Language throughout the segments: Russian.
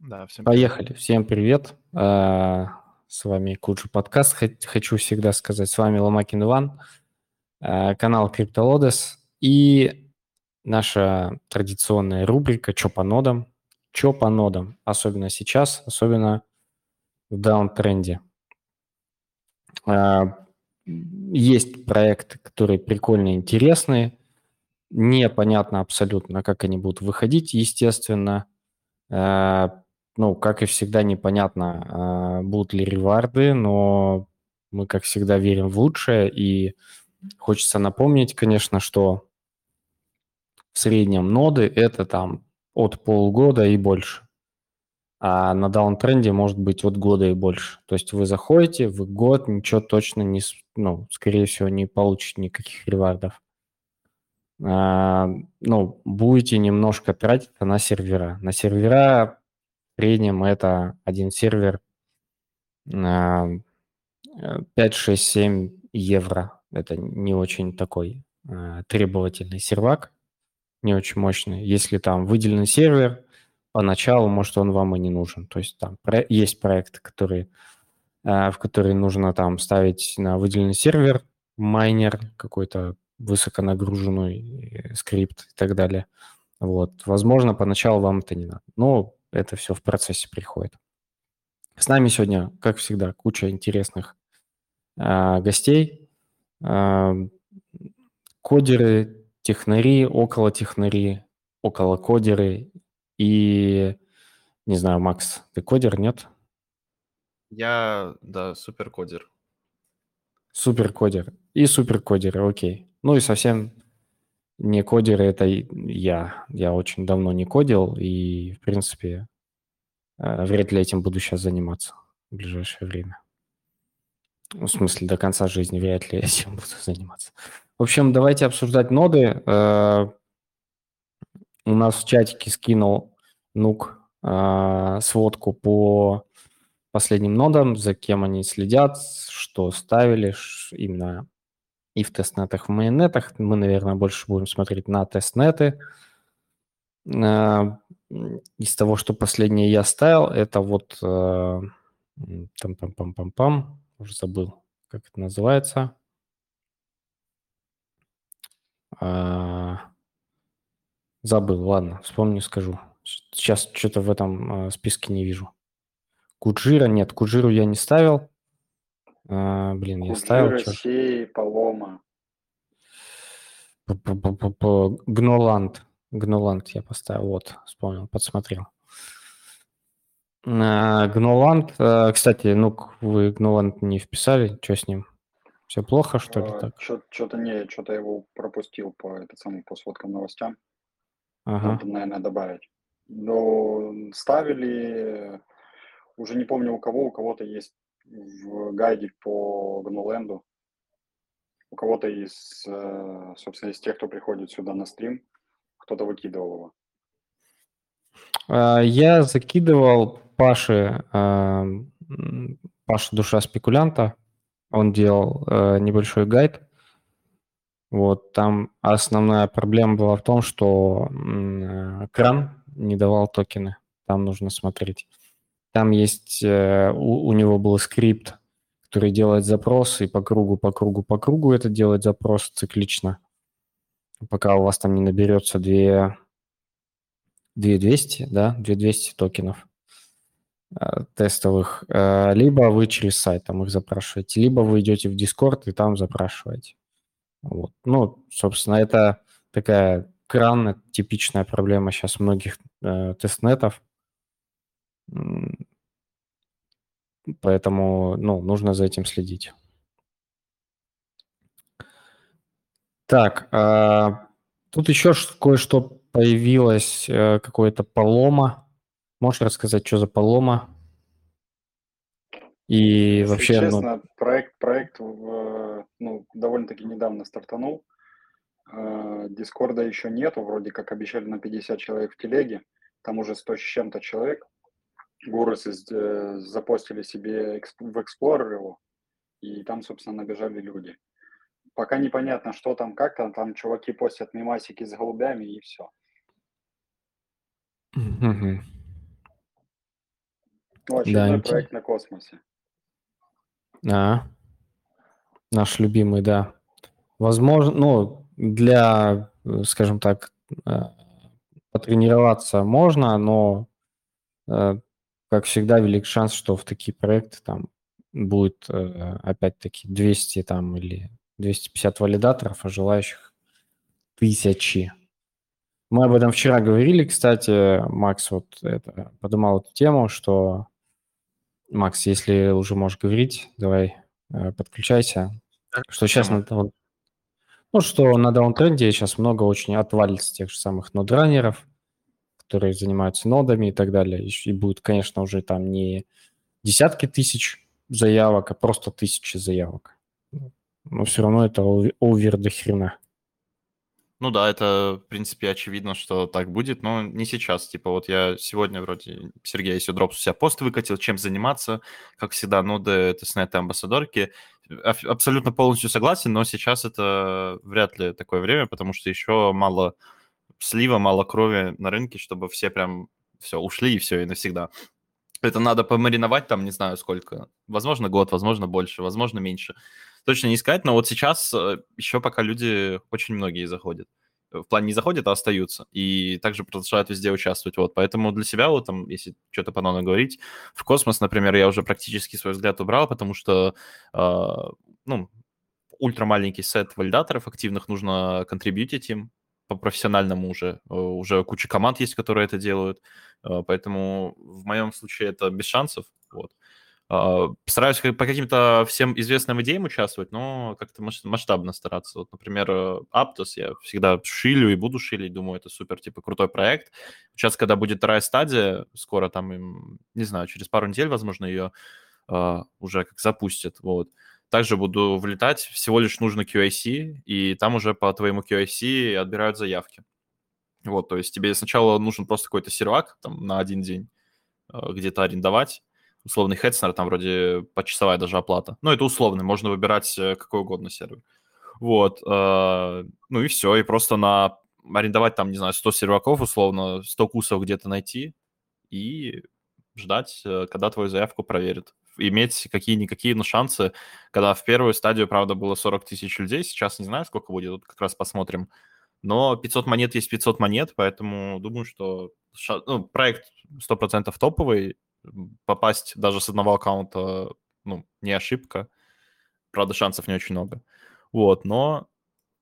Да, всем. Поехали. Всем привет. А, С вами Куджи подкаст. Хочу всегда сказать, с вами Ломакин Иван, а, канал CryptoLodes и наша традиционная рубрика «Чё по нодам?». Чё по нодам? Особенно сейчас, особенно в даунтренде. А, Есть проекты, которые прикольные, интересные. Непонятно абсолютно, как они будут выходить, естественно. Ну, как и всегда, непонятно, а, будут ли реварды, но мы, как всегда, верим в лучшее. И хочется напомнить, конечно, что в среднем ноды это там от полгода и больше. А на даунтренде может быть от года и больше. То есть вы заходите, вы год ничего точно не, ну, скорее всего, не получите никаких ревардов. А, ну, будете немножко тратить на сервера. На сервера среднем это один сервер а, э, 5, 6, 7 евро. Это не очень такой а, требовательный сервак, не очень мощный. Если там выделенный сервер, поначалу, может, он вам и не нужен. То есть там есть проекты, которые, а, в которые нужно там ставить на выделенный сервер майнер, какой-то высоконагруженный э, скрипт и так далее. Вот. Возможно, поначалу вам это не надо. Но это все в процессе приходит. С нами сегодня, как всегда, куча интересных а, гостей. А, кодеры, технари, около технари, около кодеры и, не знаю, Макс, ты кодер, нет? Я, да, суперкодер. Супер кодер и супер кодеры, окей. Ну и совсем не кодеры, это я. Я очень давно не кодил и, в принципе, э, вряд ли этим буду сейчас заниматься в ближайшее время. Ну, В смысле, до конца жизни вряд ли этим буду заниматься. В общем, давайте обсуждать ноды. Э, У нас в чатике скинул Нук э, сводку по последним нодам, за кем они следят, что ставили, именно и в тестнетах, в майонетах. Мы, наверное, больше будем смотреть на тестнеты. Э, Из того, что последнее я ставил, это вот э, м, там-пам-пам-пам-пам, уже забыл, как это называется. А, Забыл, ладно, вспомню, скажу. Сейчас что-то в этом э, списке не вижу. Kujira нет, Куджиру я не ставил. А, блин, я ставил. Чё ж. Sei, Paloma. П-п-п-п- Gnoland. Gnoland я поставил. Вот, вспомнил, подсмотрел. А, Gnoland. э, Кстати, ну, вы Gnoland не вписали. Что с ним? Все плохо, что ли, так? Что-то не, что-то его пропустил по этот самый по сводкам новостям. Ага. Надо, наверное, добавить. Но ставили, уже не помню у кого, у кого-то есть в гайдик по Гноленду. У кого-то из, э, собственно, из тех, кто приходит сюда на стрим, кто-то выкидывал его. А, Я закидывал Паше, а, Паша Душа Спекулянта. Он делал э, небольшой гайд. Вот там основная проблема была в том, что э, кран не давал токены. Там нужно смотреть. Там есть, э, у, у него был скрипт, который делает запрос, и по кругу, по кругу, по кругу это делает запрос циклично, пока у вас там не наберется 2, 2200, да, 2200 токенов э, тестовых. Э, Либо вы через сайт там их запрашиваете, либо вы идете в Discord и там запрашиваете. Вот. Ну, собственно, это такая кран, типичная проблема сейчас многих э, тестнетов. Поэтому, ну, нужно за этим следить. Так, а, тут еще кое-что появилось, э, какое-то полома. Можешь рассказать, что за полома? И Если вообще, ну, честно, проект, проект в, ну, довольно-таки недавно стартанул. Э, Дискорда еще нету, вроде как обещали на 50 человек в телеге. Там уже 100 с чем-то человек. Гурусы э, запостили себе в Explorer его, и там, собственно, набежали люди. Пока непонятно, что там, как там, там чуваки постят мемасики с голубями и все. мгм. Ну, очередной Да, проект на космосе. А, наш любимый, да. Возможно, ну, для, скажем так, э, потренироваться можно, но, э, как всегда, велик шанс, что в такие проекты там будет, э, опять-таки, 200 там или 250 валидаторов, а желающих тысячи. Мы об этом вчера говорили, кстати, Макс вот это, поднимал эту тему, что Макс, если уже можешь говорить, давай э, подключайся. Что сейчас на ну, что на даунтренде сейчас много очень отвалится тех же самых нодранеров, которые занимаются нодами и так далее. И, будет, конечно, уже там не десятки тысяч заявок, а просто тысячи заявок. Но все равно это овер до хрена. Ну да, это, в принципе, очевидно, что так будет, но не сейчас. Типа вот я сегодня вроде Сергей если Дропс у себя пост выкатил, чем заниматься. Как всегда, ноды, тестнеты, амбассадорки. Аб- Абсолютно полностью согласен, но сейчас это вряд ли такое время, потому что еще мало слива, мало крови на рынке, чтобы все прям все ушли и все, и навсегда. Это надо помариновать там, не знаю сколько. Возможно, год, возможно, больше, возможно, меньше. Точно не сказать, но вот сейчас э, еще пока люди, очень многие заходят. В плане не заходят, а остаются. И также продолжают везде участвовать. Вот. Поэтому для себя, вот там, если что-то по новому говорить, в космос, например, я уже практически свой взгляд убрал, потому что, э, ну, ультра маленький сет валидаторов активных, нужно контрибьютить им, по-профессиональному уже. Э, уже куча команд есть, которые это делают. Э, поэтому в моем случае это без шансов. Вот. А, стараюсь по каким-то всем известным идеям участвовать, но как-то масштабно стараться. Вот, например, э, Aptos я всегда шилю и буду шилить, думаю, это супер, типа, крутой проект. Сейчас, когда будет вторая стадия, скоро там, не знаю, через пару недель, возможно, ее уже как запустят, вот. Также буду влетать, всего лишь нужно QIC, и там уже по твоему QIC отбирают заявки. Вот, то есть тебе сначала нужен просто какой-то сервак там на один день э, где-то арендовать, условный Хедснер, там вроде почасовая даже оплата. Ну, это условный, можно выбирать э, какой угодно сервер. Вот, э, ну и все, и просто на арендовать там, не знаю, 100 серваков, условно, 100 кусов где-то найти и ждать, когда твою заявку проверят иметь какие-никакие, но шансы, когда в первую стадию, правда, было 40 тысяч людей, сейчас не знаю, сколько будет, вот как раз посмотрим. Но 500 монет есть 500 монет, поэтому думаю, что ну, проект 100% топовый, попасть даже с одного аккаунта, ну, не ошибка. Правда, шансов не очень много. Вот, но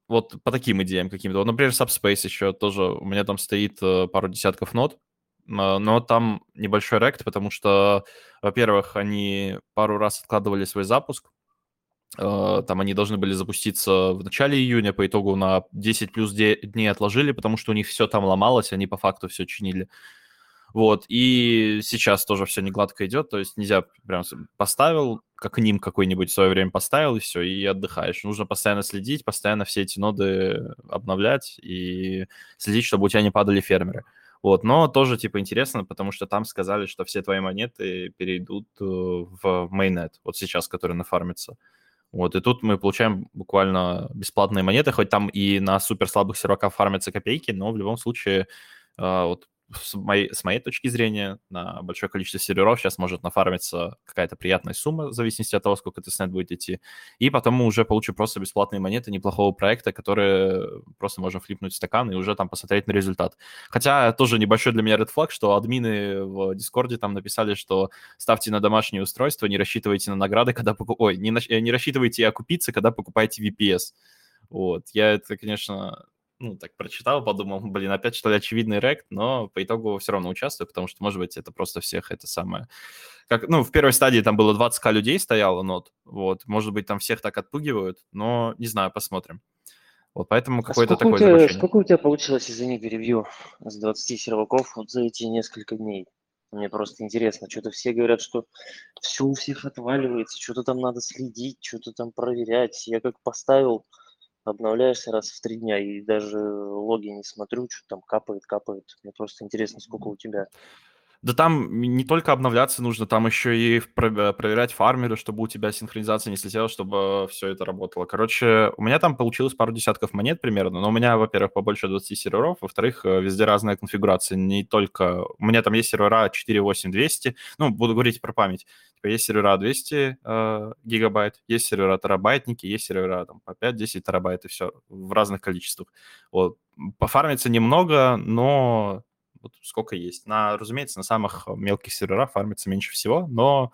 вот по таким идеям каким-то. Вот, например, Subspace еще тоже, у меня там стоит э, пару десятков нот, но там небольшой рект, потому что, во-первых, они пару раз откладывали свой запуск. Э, там они должны были запуститься в начале июня, по итогу на 10 плюс дней отложили, потому что у них все там ломалось, они по факту все чинили. Вот, и сейчас тоже все не гладко идет, то есть нельзя прям поставил, как ним какой-нибудь в свое время поставил, и все, и отдыхаешь. Нужно постоянно следить, постоянно все эти ноды обновлять и следить, чтобы у тебя не падали фермеры. Вот, но тоже, типа, интересно, потому что там сказали, что все твои монеты перейдут э, в mainnet, вот сейчас, который нафармится. Вот, и тут мы получаем буквально бесплатные монеты, хоть там и на супер слабых серваках фармятся копейки, но в любом случае, э, вот с моей, с моей точки зрения, на большое количество серверов сейчас может нафармиться какая-то приятная сумма, в зависимости от того, сколько testnet будет идти. И потом мы уже получим просто бесплатные монеты неплохого проекта, которые просто можем флипнуть в стакан и уже там посмотреть на результат. Хотя тоже небольшой для меня red flag, что админы в Дискорде там написали, что ставьте на домашнее устройство, не рассчитывайте на награды, когда покуп... Ой, не, на... не рассчитывайте окупиться, когда покупаете VPS. Вот, я это, конечно, ну, так прочитал, подумал, блин, опять что ли очевидный рект, но по итогу все равно участвую, потому что, может быть, это просто всех это самое... Как, ну, в первой стадии там было 20к людей стояло нот, вот, может быть, там всех так отпугивают, но не знаю, посмотрим. Вот поэтому а какое-то такое тебя. Сколько у тебя получилось, извини, перебью, с 20 серваков вот за эти несколько дней? Мне просто интересно, что-то все говорят, что все у всех отваливается, что-то там надо следить, что-то там проверять. Я как поставил обновляешься раз в три дня, и даже логи не смотрю, что там капает, капает. Мне просто интересно, сколько у тебя. Да там не только обновляться нужно, там еще и проверять фармеры, чтобы у тебя синхронизация не слетела, чтобы все это работало. Короче, у меня там получилось пару десятков монет примерно, но у меня, во-первых, побольше 20 серверов, во-вторых, э, везде разная конфигурация, не только... У меня там есть сервера 48200, ну, буду говорить про память. Типа есть сервера 200 э, гигабайт, есть сервера терабайтники, есть сервера там по 5-10 терабайт и все в разных количествах. Вот. Пофармиться немного, но вот сколько есть. На, разумеется, на самых мелких серверах фармится меньше всего, но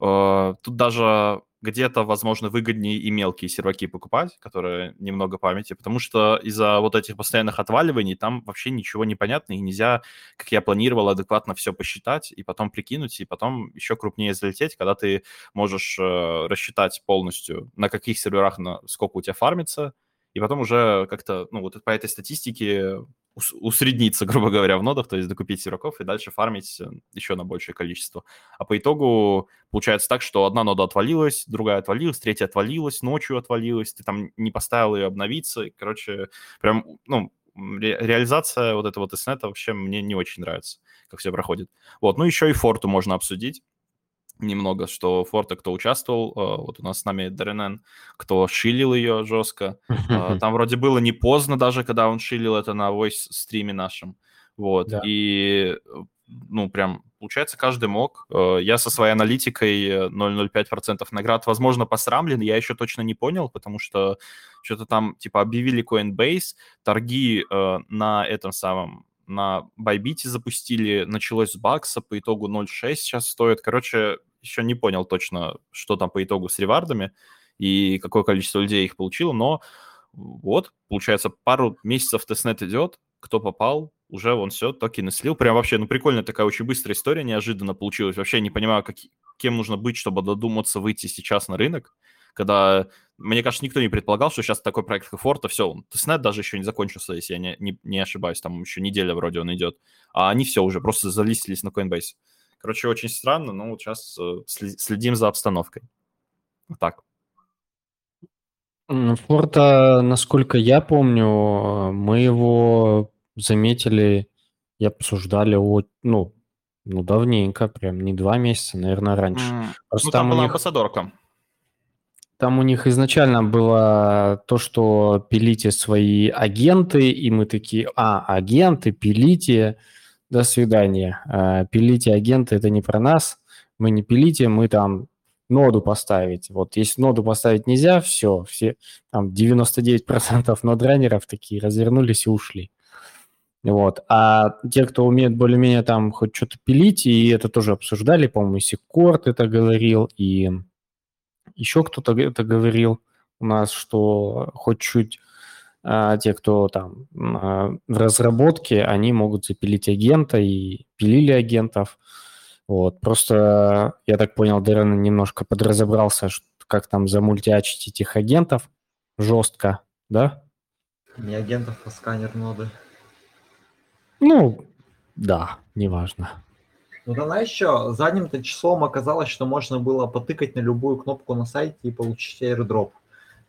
э, тут даже где-то, возможно, выгоднее и мелкие серваки покупать, которые немного памяти, потому что из-за вот этих постоянных отваливаний там вообще ничего не понятно, и нельзя, как я планировал, адекватно все посчитать, и потом прикинуть, и потом еще крупнее залететь, когда ты можешь э, рассчитать полностью, на каких серверах, на сколько у тебя фармится, и потом уже как-то, ну, вот по этой статистике усредниться, грубо говоря, в нодах, то есть докупить игроков и дальше фармить э, еще на большее количество. А по итогу получается так, что одна нода отвалилась, другая отвалилась, третья отвалилась, ночью отвалилась, ты там не поставил ее обновиться. И, короче, прям, ну, ре- реализация вот этого тестнета вообще мне не очень нравится, как все проходит. Вот, ну еще и форту можно обсудить немного, что Форта, кто участвовал, э, вот у нас с нами Дренен, кто шилил ее жестко. Э, там вроде было не поздно даже, когда он шилил это на voice стриме нашем. Вот, да. и ну, прям, получается, каждый мог. Э, я со своей аналитикой 0,05% наград, возможно, посрамлен, я еще точно не понял, потому что что-то там, типа, объявили Coinbase, торги на этом самом на Байбите запустили, началось с бакса, по итогу 0.6 сейчас стоит. Короче, еще не понял точно, что там по итогу с reward ами и какое количество людей их получило, но вот, получается, пару месяцев testnet идет, кто попал, уже вон все, токены слил. Прям вообще, ну, прикольная такая очень быстрая история, неожиданно получилась. Вообще не понимаю, как, кем нужно быть, чтобы додуматься выйти сейчас на рынок, когда, мне кажется, никто не предполагал, что сейчас такой проект как Forta, все, testnet даже еще не закончился, если я не, не, не ошибаюсь, там еще неделя вроде он идет, а они все уже просто залистились на Coinbase. Короче, очень странно, но вот сейчас э, следим за обстановкой. Вот так. Форта, насколько я помню, мы его заметили и обсуждали, от, ну, ну, давненько, прям не два месяца, наверное, раньше. Mm. Просто ну, там, там была них, амбассадорка. Там у них изначально было то, что пилите свои агенты, и мы такие, а, агенты, пилите, до свидания. А, пилите агенты, это не про нас, мы не пилите, мы там ноду поставить. Вот если ноду поставить нельзя, все, все там 99% нодранеров такие развернулись и ушли. Вот. А те, кто умеет более-менее там хоть что-то пилить, и это тоже обсуждали, по-моему, и Секорт это говорил, и еще кто-то это говорил у нас, что хоть чуть а те, кто там а, в разработке, они могут запилить агента и пилили агентов. Вот. Просто, я так понял, Дэрен немножко подразобрался, как там замультиачить этих агентов жестко, да? Не агентов, а сканер ноды. Ну, да, неважно. Ну тогда еще задним-то числом оказалось, что можно было потыкать на любую кнопку на сайте и получить airdrop.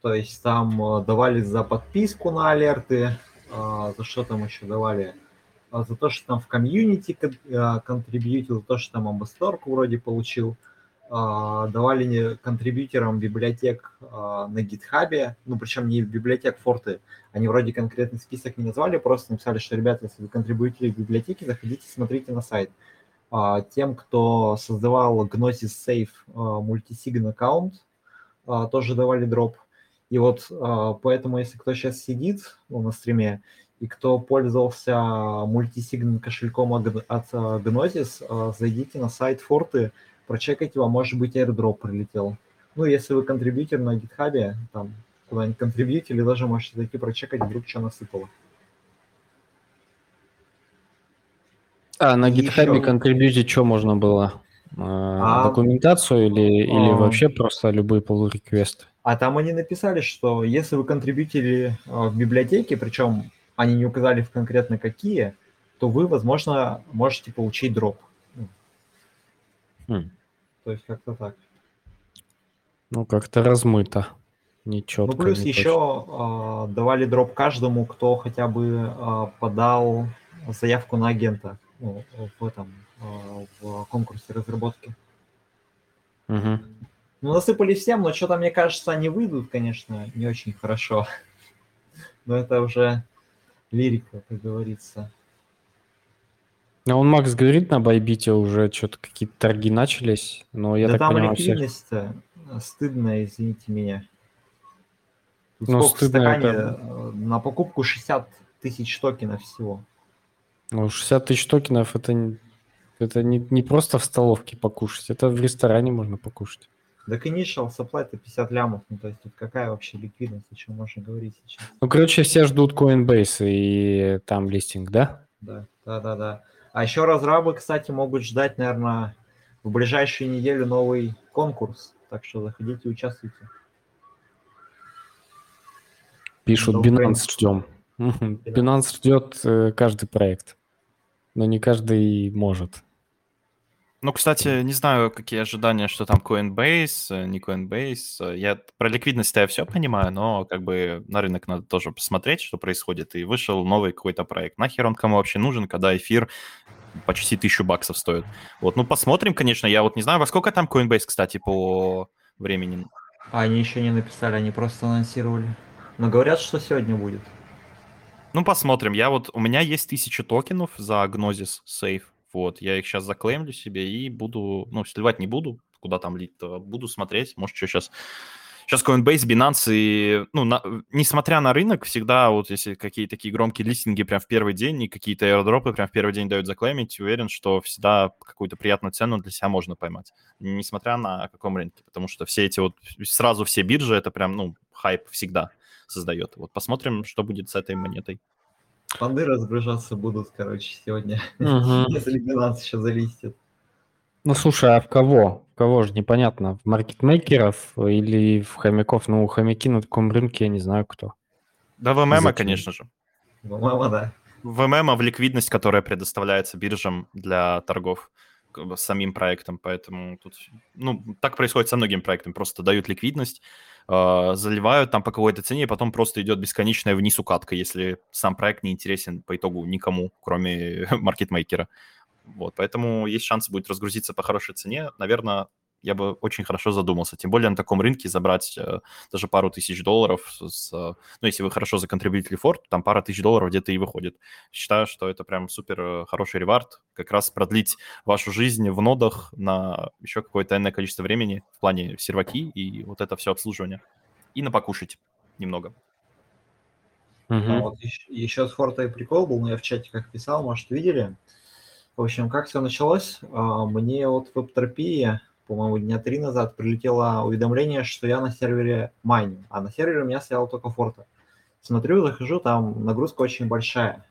То есть там э, давали за подписку на алерты, а, за что там еще давали, а, за то, что там в комьюнити э, контрибьютил, за то, что там амбассадорку вроде получил. А, давали контрибьюторам библиотек на гитхабе, ну причем не библиотек форты, они вроде конкретный список не назвали, просто написали, что, ребята, если вы контрибьютили в библиотеке, заходите, смотрите на сайт. Тем, кто создавал Gnosis Safe мультисигн аккаунт, тоже давали дроп. И вот а, поэтому, если кто сейчас сидит ну, на стриме, и кто пользовался мультисигн кошельком от а, Gnosis, а, зайдите на сайт Форты, прочекайте, вам может быть airdrop прилетел. Ну, если вы контрибьютер на гитхабе, там, куда-нибудь контрибьютили, даже можете зайти прочекать, вдруг что насыпало. А на гитхабе контрибьютить что можно было? А, документацию или, или вообще просто любые pull реквесты а там они написали, что если вы контрибьютили а, в библиотеке, причем они не указали в конкретно какие, то вы, возможно, можете получить дроп. Хм. То есть как-то так. Ну, как-то размыто. Ничего. Ну, плюс не еще э, давали дроп каждому, кто хотя бы э, подал заявку на агента ну, в этом, э, конкурсе разработки. Угу. Ну, насыпали всем, но что-то, мне кажется, они выйдут, конечно, не очень хорошо. Но это уже лирика, как говорится. А он, Макс, говорит, на Байбите уже что-то какие-то торги начались, но я да так там понимаю, всех... ликвидность стыдная, извините меня. Тут Ну, сколько в стыдно стакане это- э, на покупку 60 тысяч токенов всего. Ну, 60 тысяч токенов это, это не, не просто в столовке покушать, это в ресторане можно покушать. Так initial supply это 50 лямов, ну то есть тут какая вообще ликвидность, о чем можно говорить сейчас? Ну, короче, все ждут Coinbase и там листинг, да? Да, да, да, да. А еще разрабы, кстати, могут ждать, наверное, в ближайшую неделю новый конкурс. Так что заходите, участвуйте. Пишут. Binance ждем. Binance ждет э, каждый проект, но не каждый может. Ну, кстати, не знаю, какие ожидания, что там Coinbase, э, не Coinbase. Я про ликвидность я все понимаю, но как бы на рынок надо тоже посмотреть, что происходит. И вышел новый какой-то проект. Нахер он кому вообще нужен, когда эфир почти тысячу баксов стоит? Вот, ну, посмотрим, конечно. Я вот не знаю, во сколько там Coinbase, кстати, по времени. Они еще не написали, они просто анонсировали. Но говорят, что сегодня будет. Ну, посмотрим. Я вот, у меня есть тысяча токенов за Gnosis Safe. Вот, я их сейчас заклеймлю себе и буду, ну, сливать не буду, куда там лить, то буду смотреть, может, что сейчас... Сейчас Coinbase, Binance и, ну, на- несмотря на рынок, всегда вот если какие-то такие громкие листинги прям в первый день и какие-то аирдропы прям в первый день дают заклеймить, уверен, что всегда какую-то приятную цену для себя можно поймать, несмотря на каком рынке, потому что все эти вот, сразу все биржи, это прям, ну, хайп всегда создает. Вот посмотрим, что будет с этой монетой. Фонды разгружаться будут, короче, сегодня. Мгм. Если 12 еще залистит. Ну, слушай, а в кого? В кого же непонятно? В маркетмейкеров или в хомяков? Ну, хомяки на таком рынке я не знаю кто. Да, в ММ, Зачем? конечно же. По-моему, да. В ММ в ликвидность, которая предоставляется биржам для торгов самим проектом, поэтому тут, ну, так происходит со многими проектами, просто дают ликвидность, э, заливают там по какой-то цене, и потом просто идет бесконечная вниз укатка, если сам проект не интересен по итогу никому, кроме маркетмейкера. Вот, поэтому есть шанс будет разгрузиться по хорошей цене. Наверное, я бы очень хорошо задумался. Тем более на таком рынке забрать э, даже пару тысяч долларов, с, э, ну, если вы хорошо законтрибьютили форт, там пара тысяч долларов где-то и выходит. Считаю, что это прям супер э, хороший ревард, как раз продлить вашу жизнь в нодах на еще какое-то энное количество времени в плане серваки и вот это все обслуживание. И на покушать немного. А вот еще, еще с Форта и прикол был, но я в чате как писал, может, видели. В общем, как все началось? А, Мне от веб-терапии, по-моему, дня три назад прилетело уведомление, что я на сервере майню, а на сервере у меня стоял только Форта. Смотрю, захожу, там нагрузка очень большая.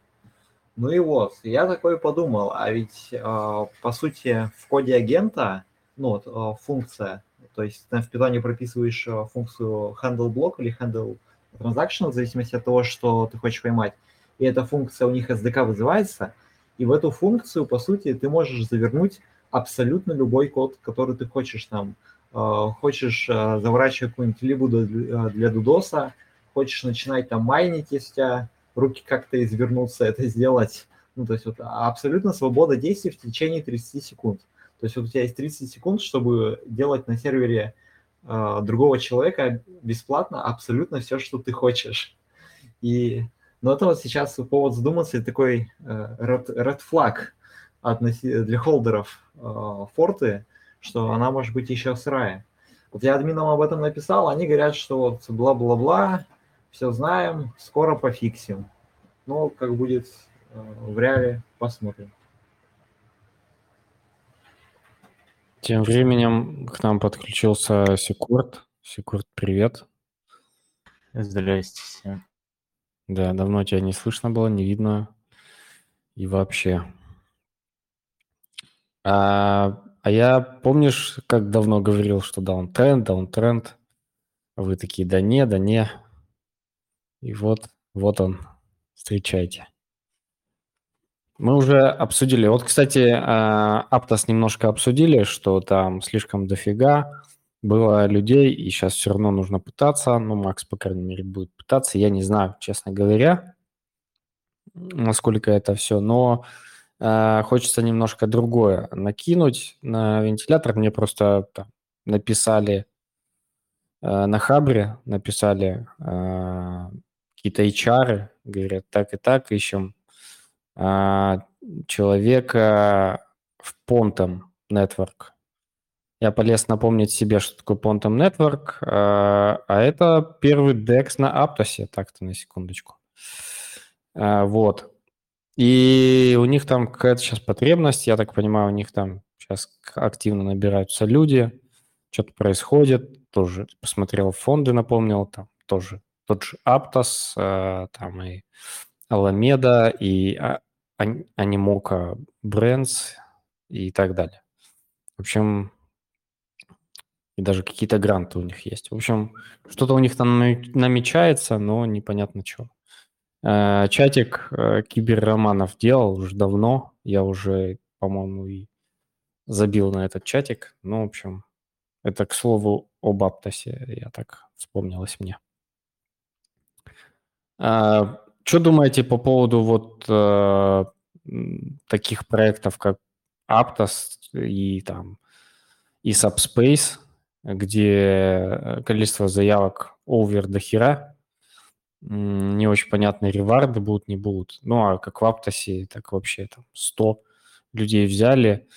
Ну и вот, я такой подумал, а ведь а, по сути в коде агента, ну вот а, функция, то есть ты в питоне прописываешь а, функцию handle block или handle transaction, в зависимости от того, что ты хочешь поймать. И эта функция у них SDK вызывается, и в эту функцию, по сути, ты можешь завернуть абсолютно любой код, который ты хочешь там. Э, Хочешь э, заворачивать какую-нибудь либо для для DDoS, хочешь начинать там майнить, если у тебя руки как-то извернуться, это сделать. Ну, то есть вот абсолютно свобода действий в течение 30 секунд. То есть вот у тебя есть 30 секунд, чтобы делать на сервере э, другого человека бесплатно абсолютно все, что ты хочешь. И но это вот сейчас повод задуматься, такой э, red, red flag для холдеров э, форты, что она может быть еще сырая. Вот я админам об этом написал, они говорят, что вот бла-бла-бла, все знаем, скоро пофиксим. Ну, как будет э, в реале, посмотрим. Тем временем к нам подключился Секурт. Секурт, привет. Здрасте всем. Да, давно тебя не слышно было, не видно и вообще. А, а я, помнишь, как давно говорил, что даунтренд, даунтренд? А вы такие, да не, да не. И вот, вот он, встречайте. Мы уже обсудили. Вот, кстати, а, Аптос немножко обсудили, что там слишком дофига было людей, и сейчас все равно нужно пытаться. Ну, Макс, по крайней мере, будет пытаться. Я не знаю, честно говоря, насколько это все, но хочется немножко другое накинуть на вентилятор. Мне просто там, написали э, на Хабре, написали э, какие-то HR, говорят, так и так, ищем э, человека в Pontum Network. Я полез напомнить себе, что такое Pontum Network, э, а это первый DEX на Aptos, так-то на секундочку. Э, вот. И у них там какая-то сейчас потребность, я так понимаю, у них там сейчас активно набираются люди, что-то происходит, тоже посмотрел фонды, напомнил, там тоже тот же Aptos, э, там и Alameda, и Animoca Brands и так далее. В общем, и даже какие-то гранты у них есть. В общем, что-то у них там намечается, но непонятно что. Э, чатик э, киберроманов делал уже давно. Я уже, по-моему, и забил на этот чатик. Ну, в общем, это, к слову, об Аптосе. Я так вспомнилось мне. А, что думаете по поводу вот э, таких проектов, как Aptos и там и Subspace, где количество заявок овер до хера, не очень понятные реварды будут, не будут. Ну, а как в Аптосе, так вообще там 100 людей взяли,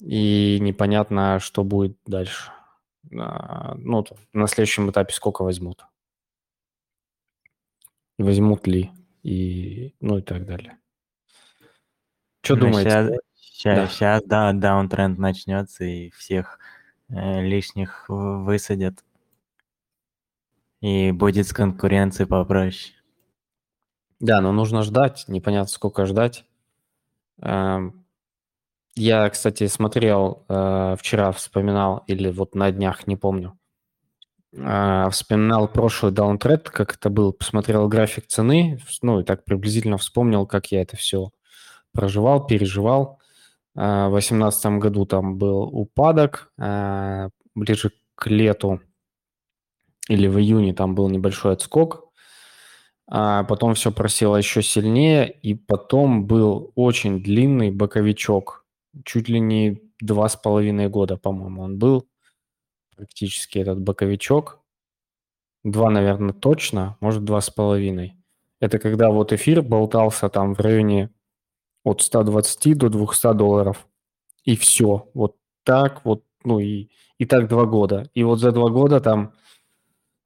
и непонятно, что будет дальше. А, ну, на следующем этапе сколько возьмут. Возьмут ли, и, ну и так далее. Что ну, думаете? Сейчас, сейчас, да. сейчас да, даунтренд начнется, и всех э, лишних высадят. И будет с конкуренцией попроще. Да, но нужно ждать, непонятно сколько ждать. Эм, я, кстати, смотрел э, вчера, вспоминал, или вот на днях, не помню, э, вспоминал прошлый даунтред, как это был, посмотрел график цены, ну и так приблизительно вспомнил, как я это все проживал, переживал. Э, в 2018 году там был упадок, ближе к лету или в июне там был небольшой отскок, а потом все просело еще сильнее, и потом был очень длинный боковичок, чуть ли не два с половиной года, по-моему, он был практически этот боковичок. Два, наверное, точно, может, два с половиной. Это когда вот эфир болтался там в районе от 120 до 200 долларов. И все. Вот так вот, ну и, и так два года. И вот за два года там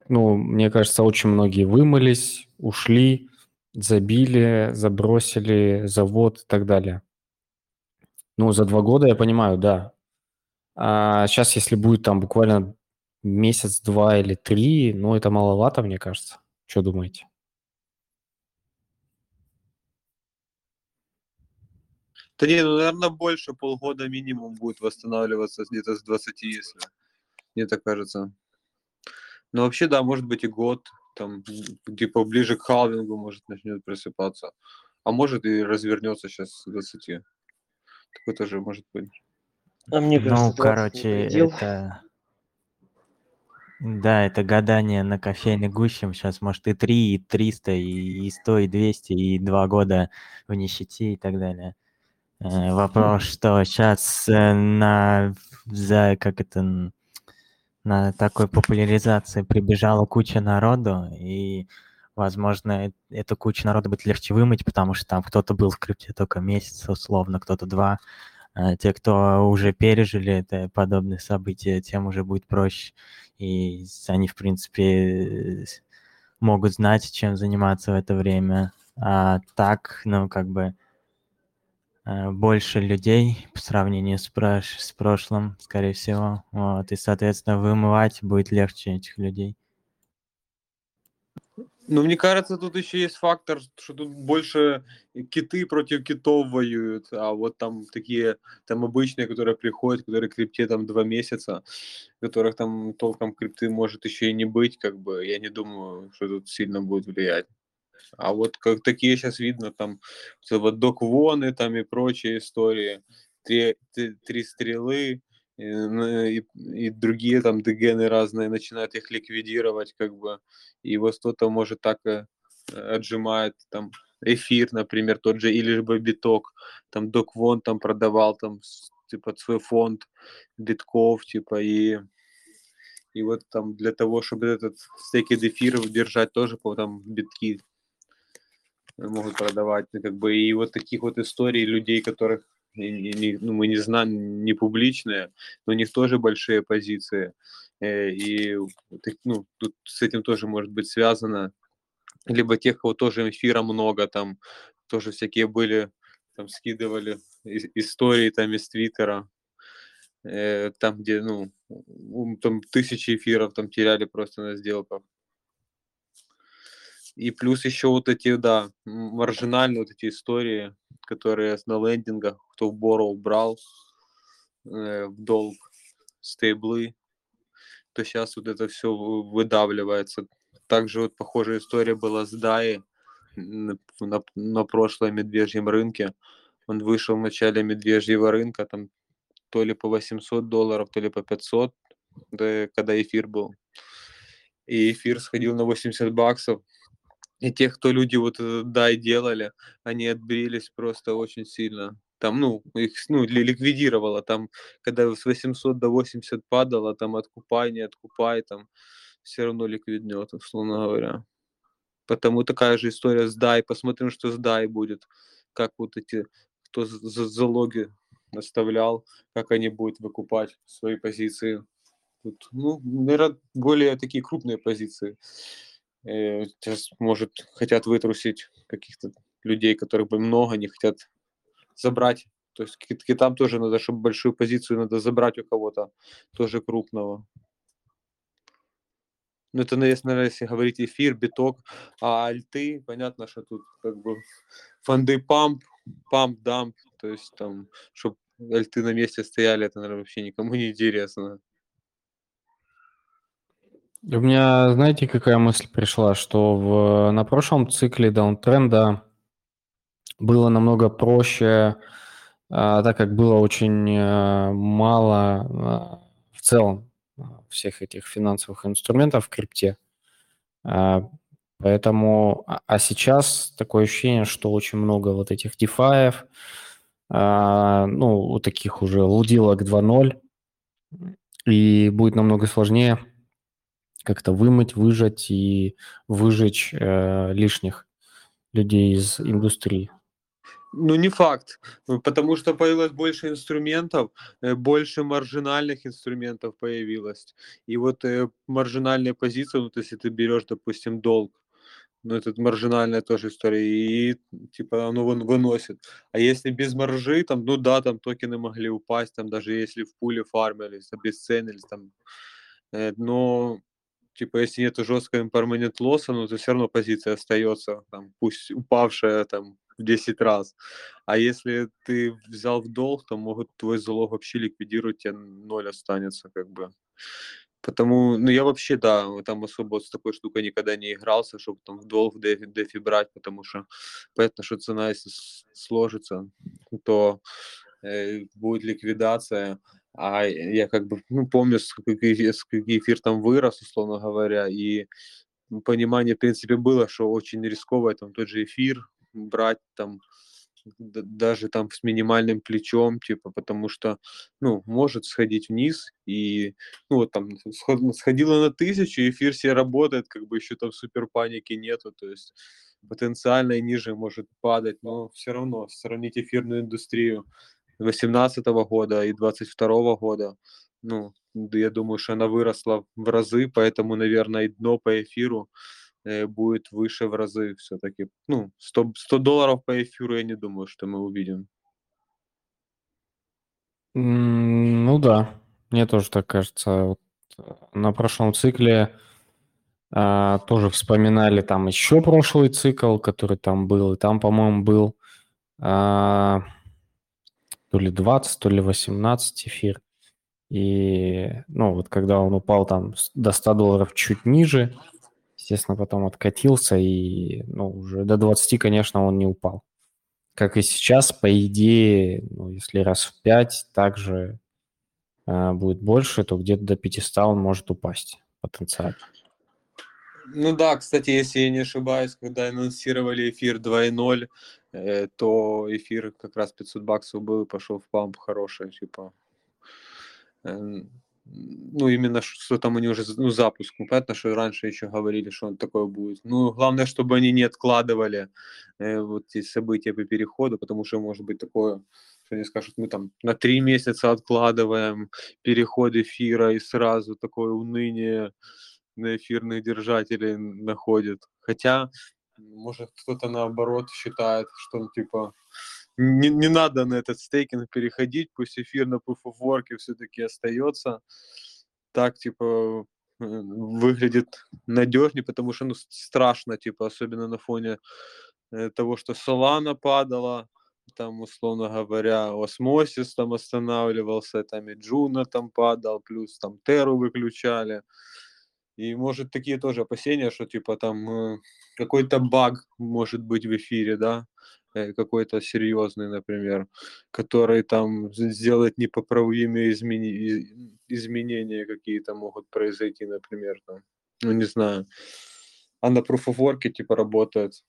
ну, мне кажется, очень многие вымылись, ушли, забили, забросили завод и так далее. Ну, за два года я понимаю, да. А сейчас, если будет там буквально месяц, два или три, ну, это маловато, мне кажется. Что думаете? Да не, ну, наверное, больше полгода минимум будет восстанавливаться где-то с 20, если мне так кажется. Ну, вообще, да, может быть и год, там, типа, ближе к халвингу, может, начнет просыпаться. А может и развернется сейчас с 20. Такое тоже может быть. А мне кажется, ну, короче, это... Да, это гадание на кофейной гущем. Сейчас, может, и 3, и 300, и 100, и 200, и 2 года в нищете и так далее. Э, вопрос, что сейчас э, на... За, как это на такой популяризации прибежала куча народу, и, возможно, эту кучу народу будет легче вымыть, потому что там кто-то был в крипте только месяц, условно, кто-то два. А те, кто уже пережили это подобные события, тем уже будет проще. И они, в принципе, могут знать, чем заниматься в это время. А так, ну, как бы, Э, больше людей по сравнению с, прош с прошлым, скорее всего. Вот, и, соответственно, вымывать будет легче этих людей. Ну, мне кажется, тут еще есть фактор, что тут больше киты против китов воюют, а вот там такие, там обычные, которые приходят, которые крипте там два месяца, которых там толком крипты может еще и не быть, как бы, я не думаю, что тут сильно будет влиять. А вот как такие сейчас видно, там вот док воны там и прочие истории, три, три, три стрелы, и, и, и другие там дегены разные начинают их ликвидировать, как бы, и вот кто-то может так э, отжимает там эфир, например, тот же или же биток, там Доквон там продавал там типа свой фонд битков, типа и и вот там для того, чтобы этот стейки эфиров держать тоже по там битки могут продавать, ну, как бы и вот таких вот историй людей, которых и, ну, мы не знаем, не публичные, но у них тоже большие позиции. Э, и ну, тут с этим тоже может быть связано. Либо тех, кого тоже эфира много, там тоже всякие были, там скидывали истории там из Твиттера, э, там, где, ну, там тысячи эфиров там теряли просто на сделках. И плюс еще вот эти, да, маржинальные вот эти истории, которые на лендингах, кто в Borrow брал э, в долг стейблы, то сейчас вот это все выдавливается. Также вот похожая история была с DAI на, на, на прошлом медвежьем рынке. Он вышел в начале медвежьего рынка, там то ли по 800 долларов, то ли по 500, да, когда эфир был. И эфир сходил на 80 баксов, и тех, кто люди вот дай делали, они отбрились просто очень сильно. Там, ну, их ну, ликвидировало. Там, когда с 800 до 80 падало, там откупай, не откупай, там все равно ликвиднет, условно говоря. Потому такая же история с DAI. Посмотрим, что с DAI будет. Как вот эти, кто залоги оставлял, как они будут выкупать свои позиции. Тут, ну, наверное, более такие крупные позиции. Э, сейчас, может, хотят вытрусить каких-то людей, которых бы много, не хотят забрать. То есть китам тоже надо, чтобы большую позицию надо забрать у кого-то, тоже крупного. Ну, это, наверное, если говорить эфир, биток, а альты, понятно, что тут как бы фонды памп, памп, дамп, то есть там, чтобы альты на месте стояли, это, наверное, вообще никому не интересно. У меня, знаете, какая мысль пришла, что в, на прошлом цикле даунтренда было намного проще, а, так как было очень а, мало а, в целом а, всех этих финансовых инструментов в крипте. Поэтому, а, сейчас такое ощущение, что очень много вот этих DeFi, ну, вот таких уже лудилок 2.0, и будет намного сложнее как-то вымыть, выжать и выжечь э, лишних людей из индустрии? Ну, не факт, потому что появилось больше инструментов, э, больше маржинальных инструментов появилось. И вот э, маржинальные позиции, ну, то есть, ты берешь, допустим, долг, ну, это маржинальная тоже история, и типа оно вон, выносит. А если без маржи, там, ну да, там токены могли упасть, там даже если в пуле фармились, обесценились, там, э, но типа, если нет жесткого impermanent лосса, ну, то все равно позиция остается, там, пусть упавшая там в 10 раз. А если ты взял в долг, то могут твой залог вообще ликвидировать, тебе ноль останется, как бы. Потому, ну, я вообще, да, там особо с такой штукой никогда не игрался, чтобы там в долг дефи, дефи брать, потому что понятно, что цена, если сложится, то э, будет ликвидация, а я как бы ну, помню, с каких эфир там вырос, условно говоря, и понимание, в принципе, было, что очень рисково там тот же эфир брать там даже там с минимальным плечом, типа, потому что, ну, может сходить вниз, и, ну, вот там сходило на тысячу, эфир все работает, как бы еще там супер паники нету, то есть потенциально и ниже может падать, но все равно сравнить эфирную индустрию 2018 года и 2022 года, ну, я думаю, что она выросла в разы, поэтому, наверное, и дно по эфиру э, будет выше в разы все-таки. Ну, 100, 100 долларов по эфиру я не думаю, что мы увидим. Ну да, мне тоже так кажется. Вот э, на прошлом цикле а, тоже вспоминали там еще прошлый цикл, который там был, и там, по-моему, был а, то ли 20, то ли 18 эфир. И, ну, вот когда он упал там до 100 долларов чуть ниже, естественно, потом откатился, и, ну, уже до 20, конечно, он не упал. Как и сейчас, по идее, ну, если раз в 5 также э, будет больше, то где-то до 500 он может упасть потенциально. Ну да, кстати, если я не ошибаюсь, когда анонсировали эфир 2.0, э, то эфир как раз 500 баксов был и пошел в памп хороший, типа. Эм, ну, именно что там они уже, ну, запуск. Ну, понятно, что раньше еще говорили, что он такое будет. Ну, главное, чтобы они не откладывали э, вот эти события по переходу, потому что может быть такое, что они скажут, мы там на три месяца откладываем переход эфира и сразу такое уныние на эфирных держателей находит. Хотя, может, кто-то наоборот считает, что, ну, типа, не, не надо на этот стейкинг переходить, пусть эфир на Proof of Work все-таки остается. Так, типа, э, выглядит надежнее, потому что ну, страшно, типа, особенно на фоне э, того, что Solana падала, там, условно говоря, Osmosis там останавливался, там и Juno там падал, плюс там Теру выключали. И может такие тоже опасения, что типа там э, какой-то баг может быть в эфире, да, э, какой-то серьезный, например, который там сделает непоправимые измени... изменения какие-то могут произойти, например, там, ну не знаю. А на Proof of Work типа работает.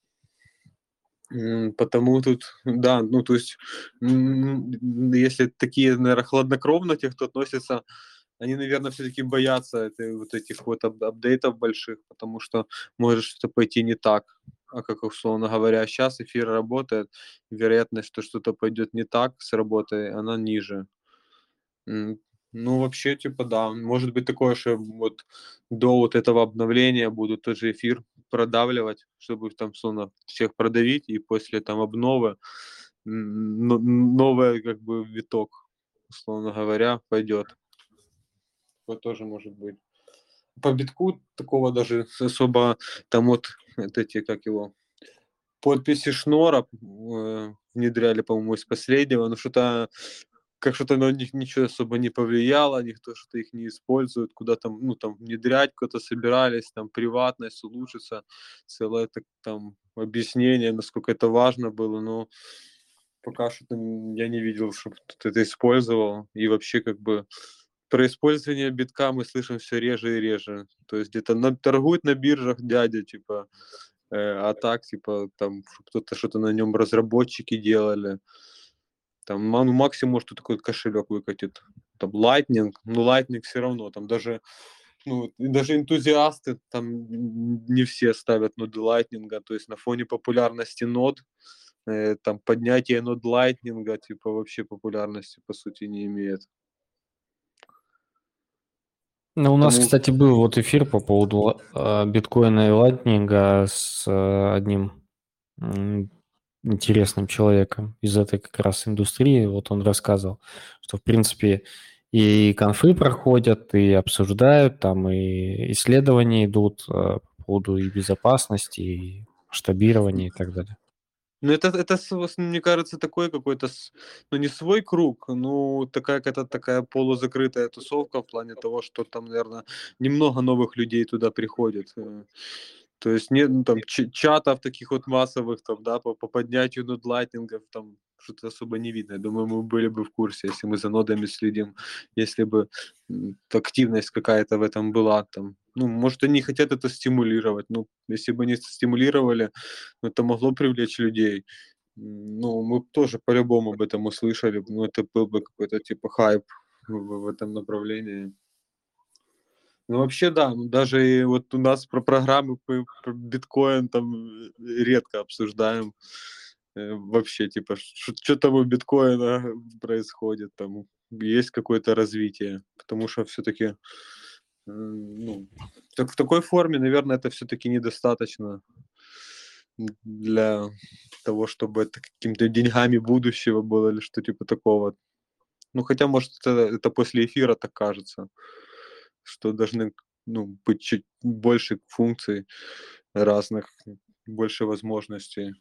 Потому тут, да, ну то есть, если такие, наверное, хладнокровно те, кто относится они, наверное, все-таки боятся этой, вот этих вот ап- апдейтов больших, потому что может что-то пойти не так. А как, условно говоря, сейчас эфир работает, вероятность, что что-то пойдет не так с работой, она ниже. Ну, вообще, типа, да. Может быть такое, что вот до вот этого обновления будут тот же эфир продавливать, чтобы там, условно, всех продавить, и после там обновы новый, как бы, виток, условно говоря, пойдет такое тоже может быть. По битку такого даже особо, там вот, эти, как его, подписи Шнора э, внедряли, по-моему, из последнего, но что-то как что-то на них ничего особо не повлияло, никто что-то их не использует, куда там, ну, там, внедрять куда-то собирались, там, приватность улучшится, целое так, там, объяснение, насколько это важно было, но пока что я не видел, чтобы кто-то это использовал, и вообще, как бы, про использование битка мы слышим все реже и реже. То есть где-то на, торгует на биржах дядя, типа, э, а так, типа, там кто-то что-то на нем разработчики делали. Там, ну, максимум, может, такой кошелек выкатит. Там Lightning, ну, Lightning все равно, там даже ну, даже энтузиасты там не все ставят ноды Lightning, то есть на фоне популярности нод, э, там поднятие нод Lightning, типа, вообще популярности, по сути, не имеет. Ну, у нас, Тому... кстати, был вот эфир по поводу э, биткоина и лайтнинга с э, одним интересным человеком из этой как раз индустрии. Вот он рассказывал, что, в принципе, и конфы проходят, и обсуждают, там и исследования идут э, по поводу и безопасности, и масштабирования и так далее. Ну, это, это, мне кажется, такой какой-то, ну, не свой круг, ну, такая какая-то такая полузакрытая тусовка в плане того, что там, наверное, немного новых людей туда приходит. Э. То есть нет ну, там чатов таких вот массовых, там, да, по, по поднятию нудлайтингов, там, что-то особо не видно. Я думаю, мы были бы в курсе, если мы за нодами следим, если бы активность какая-то в этом была, там, ну, может, они хотят это стимулировать. Ну, если бы они стимулировали, это могло привлечь людей. Ну, мы тоже по-любому об этом услышали. Ну, это был бы какой-то типа хайп в, в этом направлении. Ну, вообще, да, даже и вот у нас про программы про биткоин там э, редко обсуждаем. Э, вообще, типа, что там у биткоина происходит, там есть какое-то развитие, потому что все-таки ну, так в такой форме, наверное, это все-таки недостаточно для того, чтобы это какими-то деньгами будущего было или что типа такого. Ну, хотя, может, это, это после эфира так кажется, что должны ну, быть чуть больше функций разных, больше возможностей.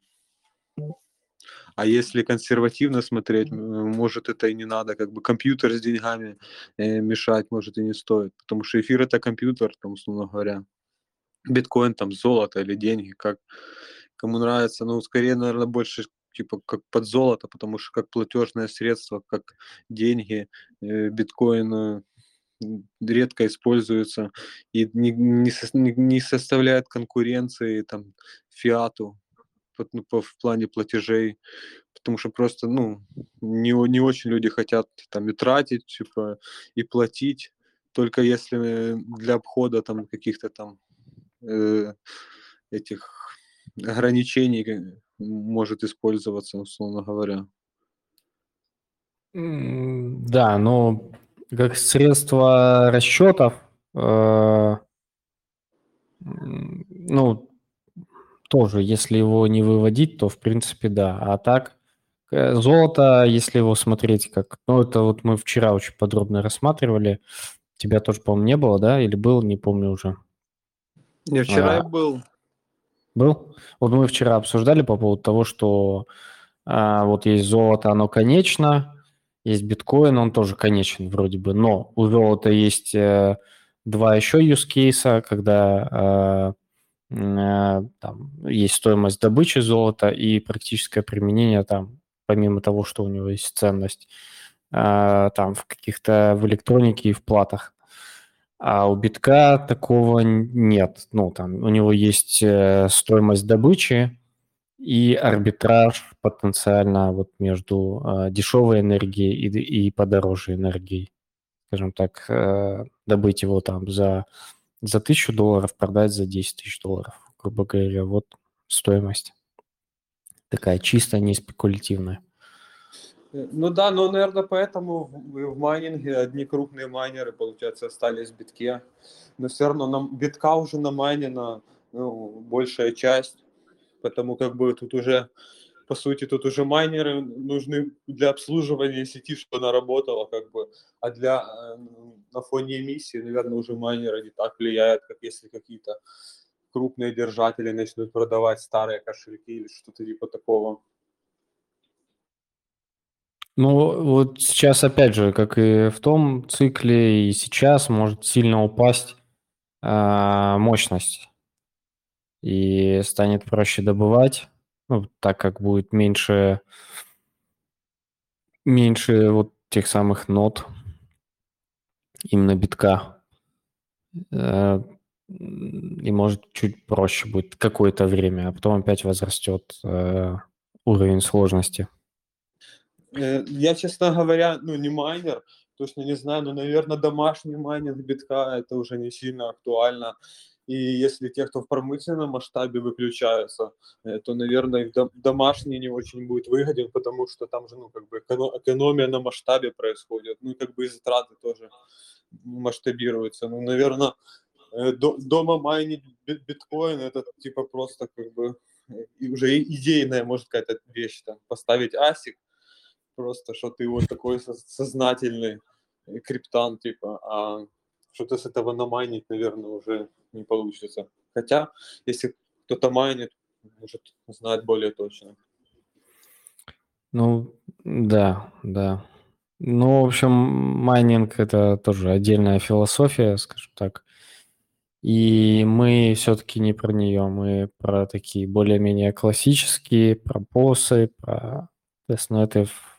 А если консервативно смотреть, может это и не надо, как бы компьютер с деньгами э, мешать, может и не стоит, потому что эфир это компьютер, там условно говоря, биткоин там золото или деньги, как кому нравится, ну скорее, наверное, больше типа как под золото, потому что как платежное средство, как деньги, э, биткоин, э, редко используется и не, не, со- не- не составляет конкуренции там фиату по- в плане платежей, потому что просто, ну, не, не очень люди хотят там и тратить, типа, и платить, только если для обхода там каких-то там э, этих ограничений э, может использоваться, условно говоря. Да, но как средство расчетов, э, ну, тоже, если его не выводить, то в принципе да. А так, э, золото, если его смотреть как... Ну, это вот мы вчера очень подробно рассматривали. Тебя тоже, по-моему, не было, да? Или был, не помню уже. Не, вчера А. был. Был? Вот мы вчера обсуждали по поводу того, что а, вот есть золото, оно конечно, есть биткоин, он тоже конечен вроде бы, но у золота есть э, два еще use кейса, когда э, там есть стоимость добычи золота и практическое применение там, помимо того, что у него есть ценность, э, там в каких-то в электронике и в платах. А у битка такого нет. Ну, там у него есть э, стоимость добычи и арбитраж потенциально вот между э, дешевой энергией и, и подороже энергией. Скажем так, э, добыть его там за, за тысячу долларов, продать за 10 тысяч долларов, грубо говоря. Вот стоимость. Такая чисто не спекулятивная. Э, Ну да, но, наверное, поэтому в, в майнинге одни крупные майнеры, получается, остались в битке. Но все равно нам битка уже намайнена ну, большая часть, потому как бы тут уже, по сути, тут уже майнеры нужны для обслуживания сети, чтобы она работала, как бы, а для э, на фоне эмиссии, наверное, уже майнеры не так влияют, как если какие-то крупные держатели начнут продавать старые кошельки или что-то типа такого. Ну, вот сейчас, опять же, как и в том цикле, и сейчас может сильно упасть а, мощность. И станет проще добывать, ну, так как будет меньше, меньше вот тех самых нот, именно битка. Э, И может чуть проще будет какое-то время, а потом опять возрастет э, уровень сложности. Э, Я, честно говоря, ну, не майнер, точно не знаю, но, наверное, домашний майнинг битка это уже не сильно актуально. И если те, кто в промышленном масштабе выключаются, э, то, наверное, и в дом- домашний не очень будет выгоден, потому что там же, ну, как бы эконо- экономия на масштабе происходит, ну, как бы и затраты тоже масштабируются. Ну, наверное, дома майнить бит- биткоин это типа просто как бы э, уже идейная, может, какая-то вещь, там, поставить асик, просто, что ты вот такой со- сознательный э, криптан, типа, а что-то с этого намайнить, наверное, уже не получится. Хотя, если кто-то майнит, может знать более точно. Ну, да, да. Ну, в общем, майнинг – это тоже отдельная философия, скажем так. И мы все-таки не про нее, мы про такие более-менее классические, про боссы, про... В-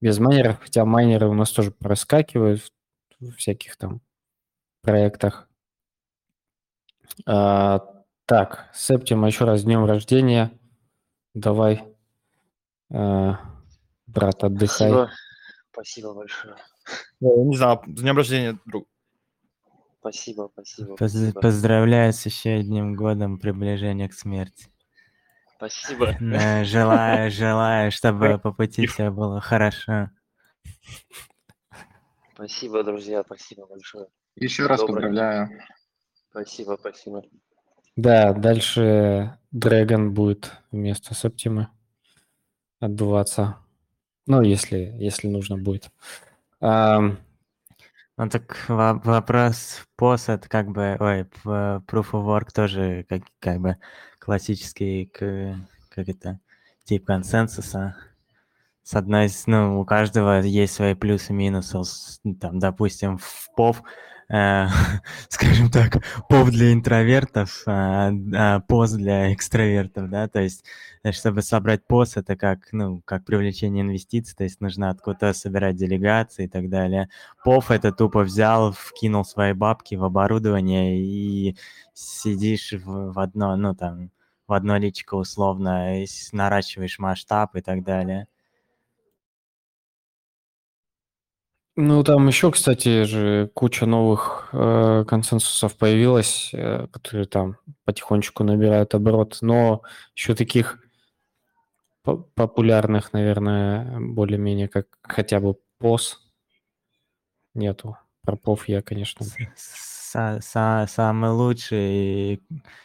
без майнеров, хотя майнеры у нас тоже проскакивают в всяких там проектах. А, так, Септима, еще раз с днем рождения. Давай, а, брат, отдыхай. Спасибо. Спасибо большое. Я не знаю, с днем рождения, друг. Спасибо, спасибо, Поз- спасибо. Поздравляю с еще одним годом приближения к смерти. Спасибо. Э, Желаю, желаю, чтобы по пути все было хорошо. Спасибо, друзья, спасибо большое. Еще раз Доброго. поздравляю. Спасибо, спасибо. Да, дальше Dragon будет вместо Септимы отдуваться. Ну, если, если нужно будет. Ам, Ну так во- вопрос посад как бы, ой, Proof of Work тоже как, как бы классический, к- как это, тип консенсуса. С одной, ну, у каждого есть свои плюсы и минусы. Там, допустим, в POV скажем так, поп для интровертов, а, а пост для экстравертов, да, то есть э, чтобы собрать пост, это как, ну, как привлечение инвестиций, то есть нужно откуда-то собирать делегации и так далее. Пов это тупо взял, вкинул свои бабки в оборудование и сидишь в, в одно, ну, там, в одно личико условно, наращиваешь масштаб и так далее. Ну, там еще, кстати, же куча новых э, консенсусов появилась, э, которые там потихонечку набирают оборот, но еще таких популярных, наверное, более-менее, как хотя бы POS нету. Про POV я, конечно... Самый лучший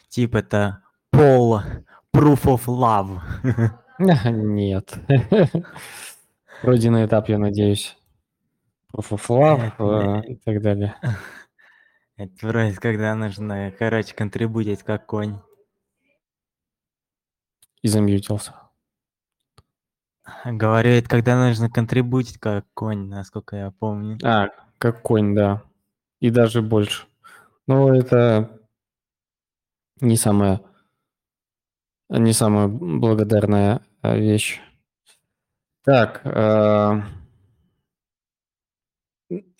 тип это Пол Proof of Love. Нет. Пройденный этап, я надеюсь. Love э, и так далее. Это вроде когда нужно, короче, контрибутить как конь. И замьютился. Говорю, это когда нужно контрибутить как конь, насколько я помню. А, как конь, да. И даже больше. Ну, это не самая, не самая благодарная э, вещь. Так, э,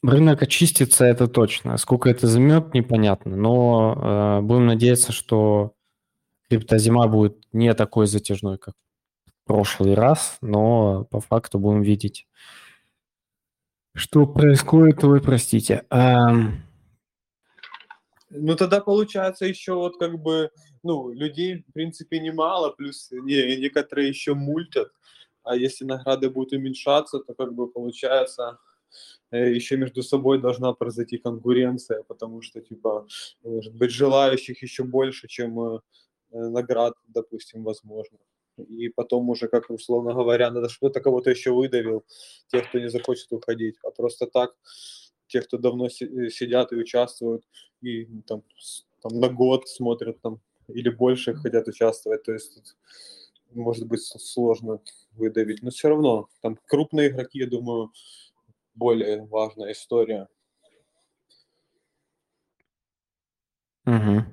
рынок очистится, это точно. Сколько это займет, непонятно. Но э, будем надеяться, что криптозима будет не такой затяжной, как в прошлый раз, но по факту будем видеть, что происходит. Ой, простите. Эм... Ну, тогда получается еще вот как бы, ну, людей, в принципе, немало, плюс не, некоторые еще мультят, а если награды будут уменьшаться, то как бы получается еще между собой должна произойти конкуренция, потому что, типа, может быть, желающих еще больше, чем э, э, наград, допустим, возможно. И потом уже, как условно говоря, надо что-то кого-то еще выдавил, тех, кто не захочет уходить. А просто так, тех, кто давно сидят и участвуют, и там, там на год смотрят там, или больше хотят участвовать, то есть может быть сложно выдавить. Но все равно, там крупные игроки, я думаю, более важная история. Угу.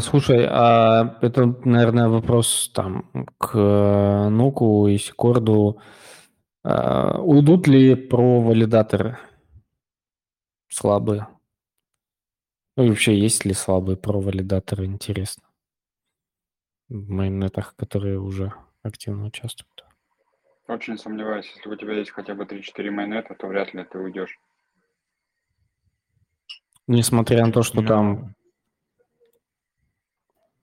Слушай, а это, наверное, вопрос там к э, Нуку и Сикорду. А, уйдут ли про валидаторы слабые? Ну и вообще, есть ли слабые про валидаторы, интересно? В майнетах, которые уже активно участвуют. Очень сомневаюсь, если у тебя есть хотя бы 3-4 майонета, то вряд ли ты уйдешь. Несмотря на то, что там...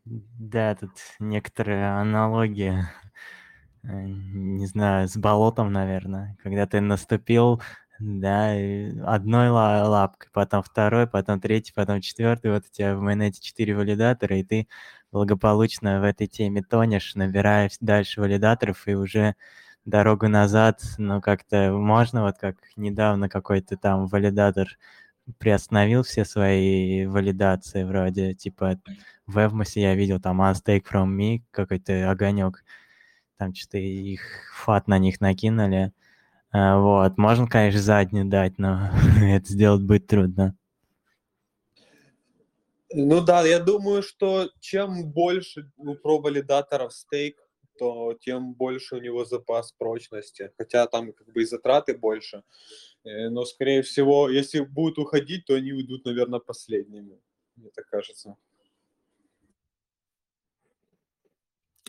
Да, тут некоторые аналогии, э, не знаю, с болотом, наверное. Когда ты наступил, да, одной лапкой, потом второй, потом третий, потом четвертый, вот у тебя в майонете четыре валидатора, и ты благополучно в этой теме тонешь, набираешь дальше валидаторов, и уже дорогу назад, но как-то можно, вот как недавно какой-то там валидатор приостановил все свои валидации вроде, типа в Эвмосе я видел там Unstake from me, какой-то огонек, там что-то их фат на них накинули. А, вот, можно, конечно, заднюю дать, но это сделать будет трудно. Ну да, я думаю, что чем больше про валидаторов стейк, то тем больше у него запас прочности. Хотя там как бы и затраты больше. Э, но, скорее всего, если будут уходить, то они уйдут, наверное, последними. Мне так кажется.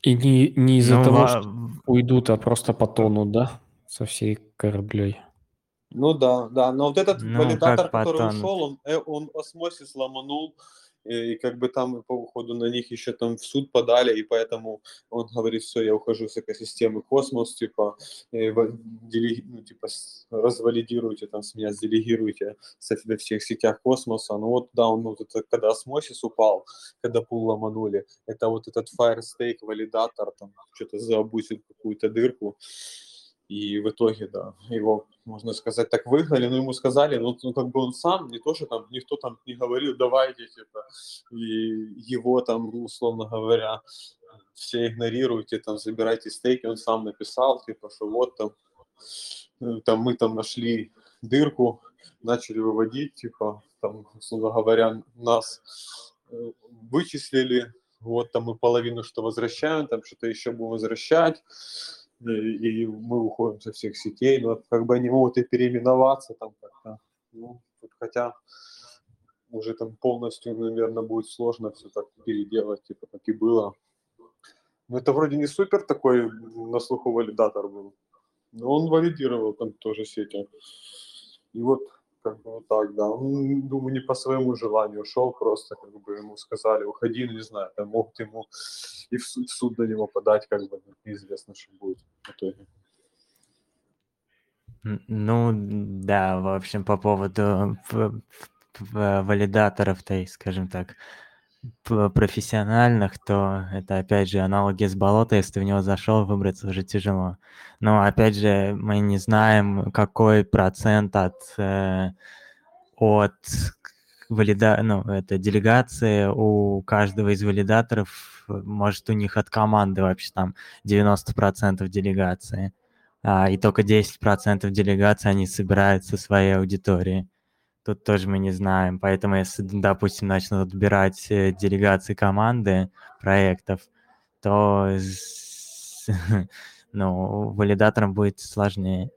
И не, не из-за ну, того, а... что уйдут, а просто потонут, да? Со всей кораблей. Ну да, да. Но вот этот ну, валидатор, который потонут. ушел, он, э, он осмосис ломанул и как бы там по уходу на них еще там в суд подали, и поэтому он говорит, все, я ухожу с экосистемы космос, типа, делеги, ну, типа развалидируйте, там, с меня сделегируйте со всех сетях космоса. Ну вот, да, он, ну, это, когда осмосис упал, когда пул ломанули, это вот этот Firestake валидатор, там, что-то забусит какую-то дырку, и в итоге, да, его, можно сказать, так выгнали, но ему сказали, ну, ну как бы он сам, не то, что там, никто там не говорил, давайте, типа, и его там, условно говоря, все игнорируйте, там, забирайте стейки, он сам написал, типа, что вот там, э, там мы там нашли дырку, начали выводить, типа, там, условно говоря, нас э, вычислили, вот там мы половину что возвращаем, там что-то еще будем возвращать, и, мы уходим со всех сетей, но как бы они могут и переименоваться там как-то, ну, хотя уже там полностью, наверное, будет сложно все так переделать, типа, как и было. Но это вроде не супер такой на слуху валидатор был. Но он валидировал там тоже сети. И вот как бы вот так, да. Он, думаю, не по своему желанию ушел, просто как бы ему сказали, уходи, ну, не знаю, там могут ему и в суд, в суд на него подать, как бы неизвестно, что будет в итоге. Ну, да, в общем, по поводу валидаторов-то, скажем так, профессиональных, то это, опять же, аналоги с болота. Если в него зашел, выбраться уже тяжело. Но, опять же, мы не знаем, какой процент от, э, от валида... ну, это делегации у каждого из валидаторов, может, у них от команды вообще там 90% делегации, а, и только 10% делегации они собирают со своей аудитории. Тут тоже мы не знаем. Поэтому если, допустим, начнут отбирать э, делегации команды проектов, то ну, валидаторам будет сложнее.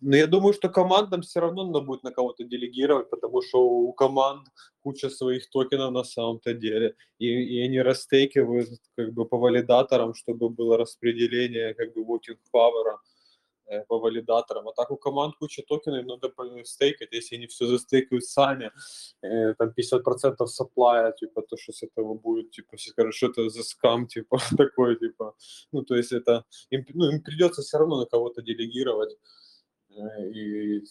Но я думаю, что командам все равно надо будет на кого-то делегировать, потому что у команд куча своих токенов на самом-то деле. И, и они растейкивают как бы по валидаторам, чтобы было распределение как бы voting power по валидаторам. А так у команд куча токенов, надо стейкать, если они все застейкают сами, э, там 50% сапплая, типа, то, что с этого будет, типа, если скажут, что это за скам, типа, такой, типа, ну, то есть это, им, ну, им придется все равно на кого-то делегировать, э, и,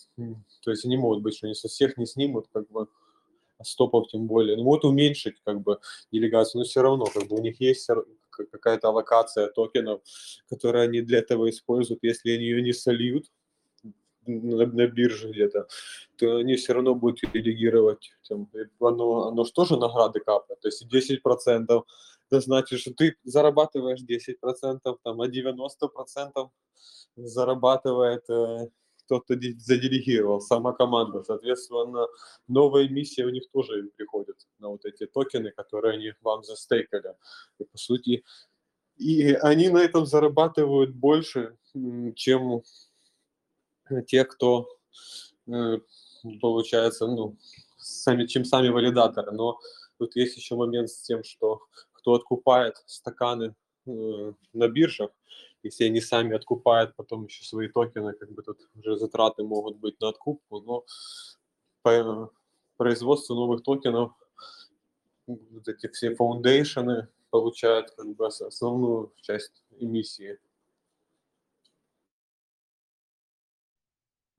то есть они могут быть, что они со всех не снимут, как бы, а стопов тем более. Ну, вот уменьшить, как бы, делегацию, но все равно, как бы, у них есть какая-то аллокация токенов, которые они для этого используют. Если они ее не сольют на, на бирже где-то, то они все равно будут делегировать. Там, оно, оно же тоже награды капает. То есть 10% это значит, что ты зарабатываешь 10%, там, а 90% зарабатывает э, кто-то заделегировал, сама команда. Соответственно, новая миссия у них тоже приходит на вот эти токены, которые они вам застейкали. И, по сути, и они на этом зарабатывают больше, чем те, кто э, получается, ну, сами, чем сами валидаторы. Но тут есть еще момент с тем, что кто откупает стаканы э, на биржах, если они сами откупают потом еще свои токены, как бы тут уже затраты могут быть на откупку, но по производству новых токенов вот эти все foundation ы получают как бы основную часть эмиссии.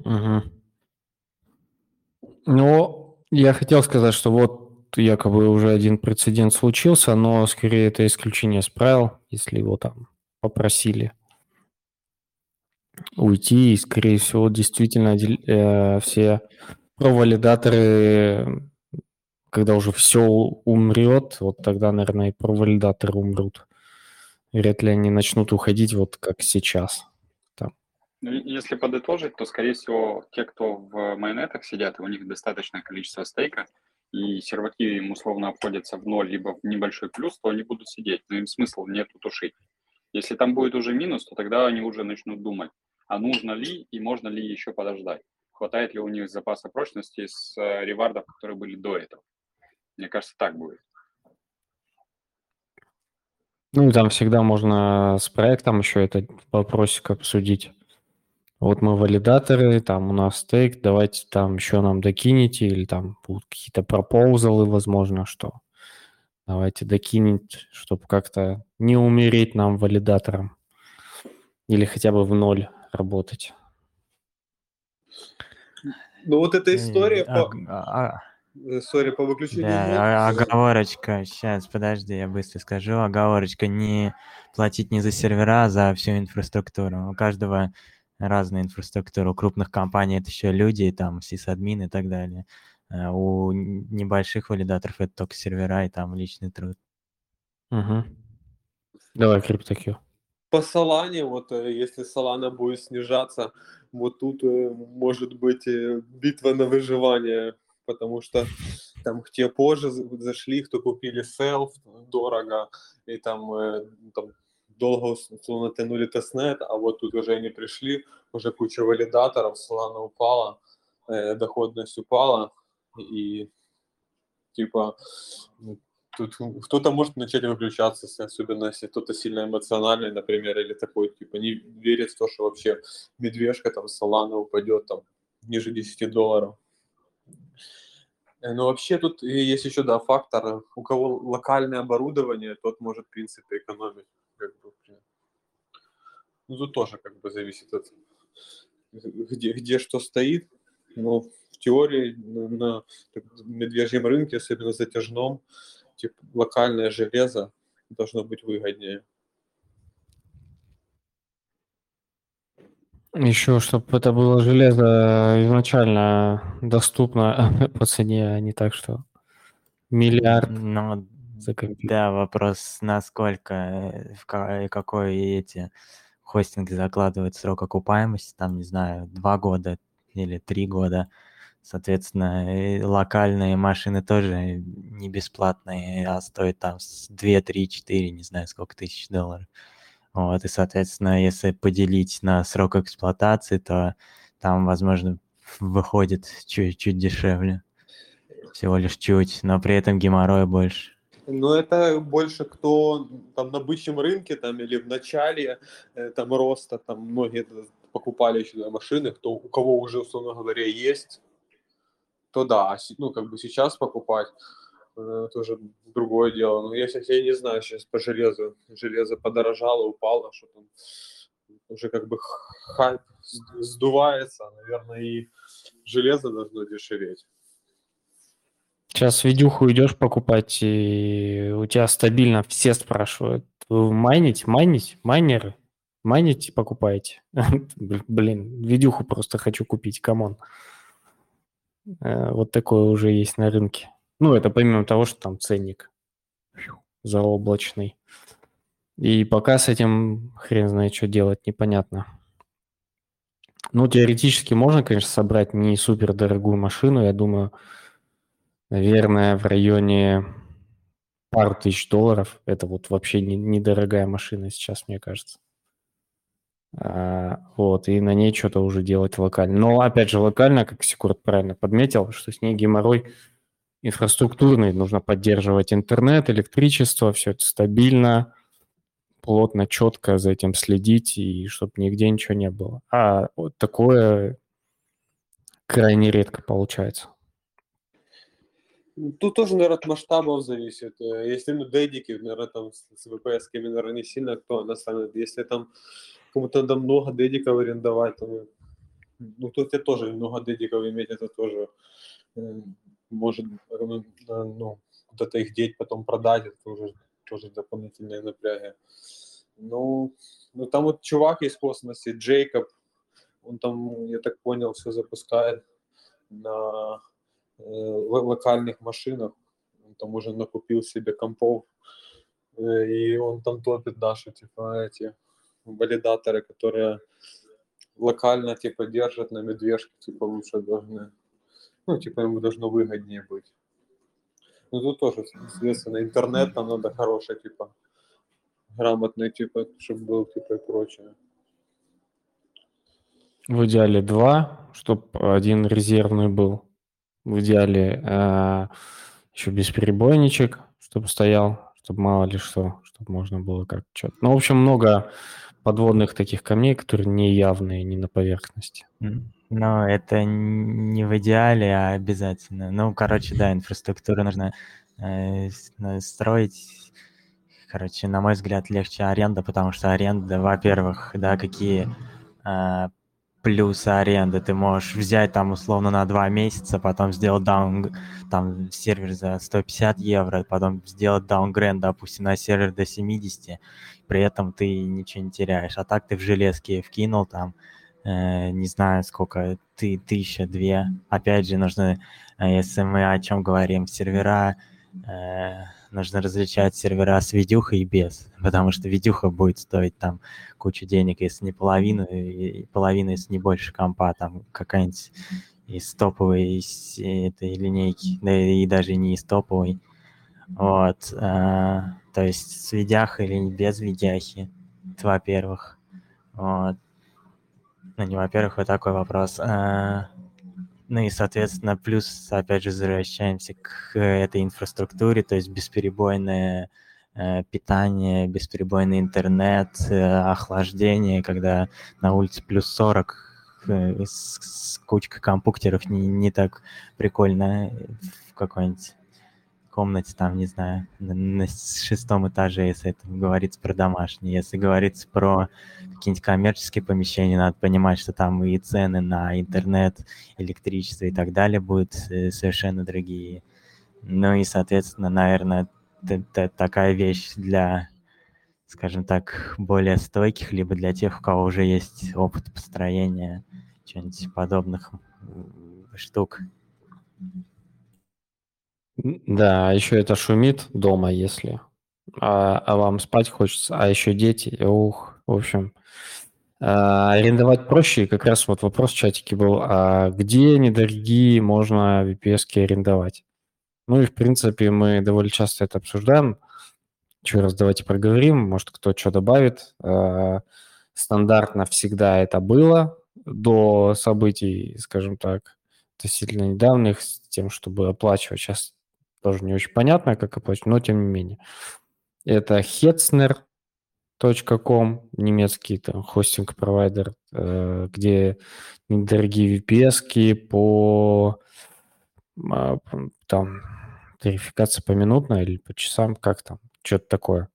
Угу. Ну, я хотел сказать, что вот якобы уже один прецедент случился, но скорее это исключение из правил, если его там попросили уйти, и, скорее всего, действительно э, все провалидаторы, когда уже все умрет, вот тогда, наверное, и провалидаторы умрут. Вряд ли они начнут уходить вот как сейчас. Там. Ну, если подытожить, то, скорее всего, те, кто в майонетах сидят, у них достаточное количество стейка, и серваки им условно обходятся в ноль, либо в небольшой плюс, то они будут сидеть, но им смысла нету тушить. Если там будет уже минус, то тогда они уже начнут думать, а нужно ли и можно ли еще подождать. Хватает ли у них запаса прочности с э, ревардов, которые были до этого. Мне кажется, так будет. Ну и там всегда можно с проектом еще этот вопросик обсудить. Вот мы валидаторы, там у нас стейк, давайте там еще нам докинете, или там будут какие-то пропозалы, возможно, что Давайте докинуть, чтобы как-то не умереть нам валидатором. Или хотя бы в ноль работать. Ну вот эта история а, по... А, Сори, по выключению. Да, а, оговорочка, сейчас, подожди, я быстро скажу. Оговорочка, не платить не за сервера, а за всю инфраструктуру. У каждого разная инфраструктура. У крупных компаний это еще люди, там, сисадмин и так далее. Э, у небольших валидаторов это только сервера и там личный труд. Угу. Давай, CryptoQ. по Солане, вот э, если Солана будет снижаться, вот тут э, может быть битва на выживание, потому что там те позже зашли, кто купили селф дорого, и там, там долго условно тянули тестнет, а вот тут уже они пришли, уже куча валидаторов, Solana упала, доходность упала, и типа тут кто-то может начать выключаться, особенно если кто-то сильно эмоциональный, например, или такой, типа, не верит в то, что вообще медвежка там Солана упадет там ниже 10 долларов. Э, но вообще тут есть еще, да, фактор, у кого локальное оборудование, тот может, в принципе, экономить. Как бы, ну, тут тоже как бы зависит от где, где что стоит. Но в теории на, на медвежьем рынке, особенно затяжном, типа, локальное железо должно быть выгоднее. Еще, чтобы это было железо изначально доступно по цене, а не так, что миллиард ну, за компьютер. Да, вопрос, насколько, э, в какой эти хостинги закладывают срок окупаемости, там, не знаю, два года или три года. Соответственно, локальные машины тоже не бесплатные, а стоят там 2, 3, 4, не знаю, сколько тысяч долларов. Вот, и, соответственно, если поделить на срок эксплуатации, то там, возможно, выходит чуть-чуть дешевле. Всего лишь чуть, но при этом геморроя больше. Ну, это больше кто там на бычьем рынке там или в начале э, там роста, там многие покупали еще машины, кто, у кого уже, условно говоря, есть то да, ну, как бы сейчас покупать, э, тоже другое дело. Но я, я не знаю сейчас по железу. Железо подорожало, упало, что там уже как бы хайп сдувается, наверное, и железо должно дешеветь. Сейчас видюху идешь покупать, и у тебя стабильно все спрашивают, майнить, майнить, майнеры, майнить покупаете? Блин, видюху просто хочу купить, come on. Э, вот такое уже есть на рынке. Ну, это помимо того, что там ценник заоблачный. И пока с этим хрен знает, что делать, непонятно. Ну, теоретически можно, конечно, собрать не супер дорогую машину. Я думаю, наверное, в районе пару тысяч долларов. Это вот вообще недорогая машина сейчас, мне кажется. А, вот, и на ней что-то уже делать локально. Но, опять же, локально, как Секурт правильно подметил, что с ней геморрой инфраструктурный. Нужно поддерживать интернет, электричество, все это стабильно, плотно, четко за этим следить, и чтобы нигде ничего не было. А вот такое крайне редко получается. Тут тоже, наверное, от масштабов зависит. Э, если ну, дедики, наверное, там с VPS, наверное, не сильно актуально станет. Если там кому-то надо много дедиков арендовать, то, ну, тут я тоже много дедиков иметь, это тоже э, может, ну, ну, куда-то их деть, потом продать, это уже тоже дополнительные напряги. Ну, ну, там вот чувак из космоса, Джейкоб, он там, я так понял, все запускает на э, локальных машинах. Он там уже накупил себе компов, э, и он там топит наши, типа, эти валидаторы, которые локально типа держат на медвежке, типа лучше должны, ну, типа ему должно выгоднее быть. Ну, тут тоже, соответственно, интернет там надо хороший, типа, грамотный, типа, чтобы был, типа, и прочее. В идеале два, чтобы один резервный был. В идеале э, еще бесперебойничек, чтобы стоял, чтобы мало ли что, чтобы можно было как что-то. Ну, в общем, много подводных таких камней, которые не явные, не на поверхности. Но это не в идеале, а обязательно. Ну, короче, да, инфраструктуру нужно э, строить. Короче, на мой взгляд, легче аренда, потому что аренда, во-первых, да, какие э, плюсы аренды. Ты можешь взять там условно на два месяца, потом сделать даун, там сервер за 150 евро, потом сделать даунгрейд, допустим, на сервер до 70, при этом ты ничего не теряешь. А так ты в железке вкинул там, э, не знаю сколько, ты тысяча, две. Опять же, нужно, э, если мы о чем говорим, сервера, э, нужно различать сервера с видюхой и без, потому что видюха будет стоить там кучу денег, если не половину, и половину, если не больше компа, там какая-нибудь из топовой из этой линейки, да и даже не из топовой. Вот. А, то есть с видяхой или без видяхи, это во-первых. Вот. Ну, не во-первых, вот такой вопрос. А, ну и, соответственно, плюс, опять же, возвращаемся к этой инфраструктуре, то есть бесперебойное э, питание, бесперебойный интернет, э, охлаждение, когда на улице плюс 40 э, с, с кучкой компьютеров не, не так прикольно в какой-нибудь комнате, там, не знаю, на, на шестом этаже, если это говорится про домашние. Если говорится про какие-нибудь коммерческие помещения, надо понимать, что там и цены на интернет, электричество и так далее будут э, совершенно другие. Ну и, соответственно, наверное, такая вещь для, скажем так, более стойких, либо для тех, у кого уже есть опыт построения чего-нибудь подобных штук. Да, а еще это шумит дома, если. А, а вам спать хочется, а еще дети. Ух, в общем. А, арендовать проще, и как раз вот вопрос в чатике был, а где недорогие можно VPS арендовать? Ну и, в принципе, мы довольно часто это обсуждаем. Еще раз давайте проговорим, может, кто что добавит. А, стандартно всегда это было до событий, скажем так, относительно недавних, с тем, чтобы оплачивать. Сейчас тоже не очень понятно, как оплачивать, но тем не менее. Это hetzner.com, немецкий там хостинг-провайдер, э, где недорогие VPS по а, там верификация поминутно или по часам, как там, что-то такое.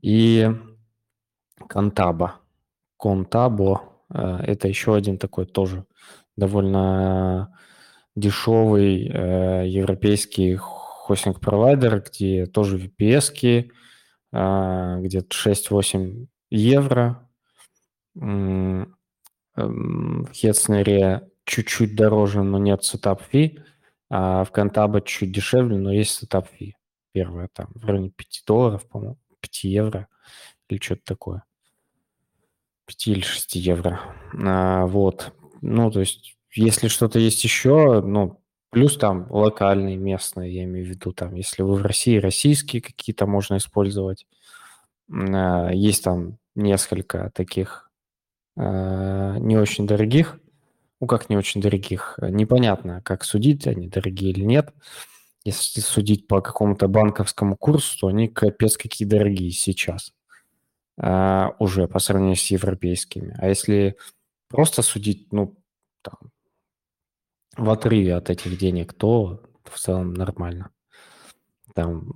И Contabo. Contabo э, – это еще один такой тоже довольно дешевый э, европейский хостинг-провайдер, где тоже VPS, э, где-то 6-8 евро. В Hetzner е чуть-чуть дороже, но нет setup fee, а в Контабе чуть дешевле, но есть setup fee. Первое там в районе 5 долларов, по-моему, 5 евро или что-то такое. 5 или 6 евро. А, вот. Ну, то есть если что-то есть еще, ну, плюс там локальные, местные, я имею в виду, там, если вы в России, российские какие-то можно использовать. А, есть там несколько таких а, не очень дорогих, ну, как не очень дорогих, непонятно, как судить, они дорогие или нет. Если судить по какому-то банковскому курсу, то они капец какие дорогие сейчас а, уже по сравнению с европейскими. А если просто судить, ну, там, в отрыве от этих денег, то в целом нормально. Там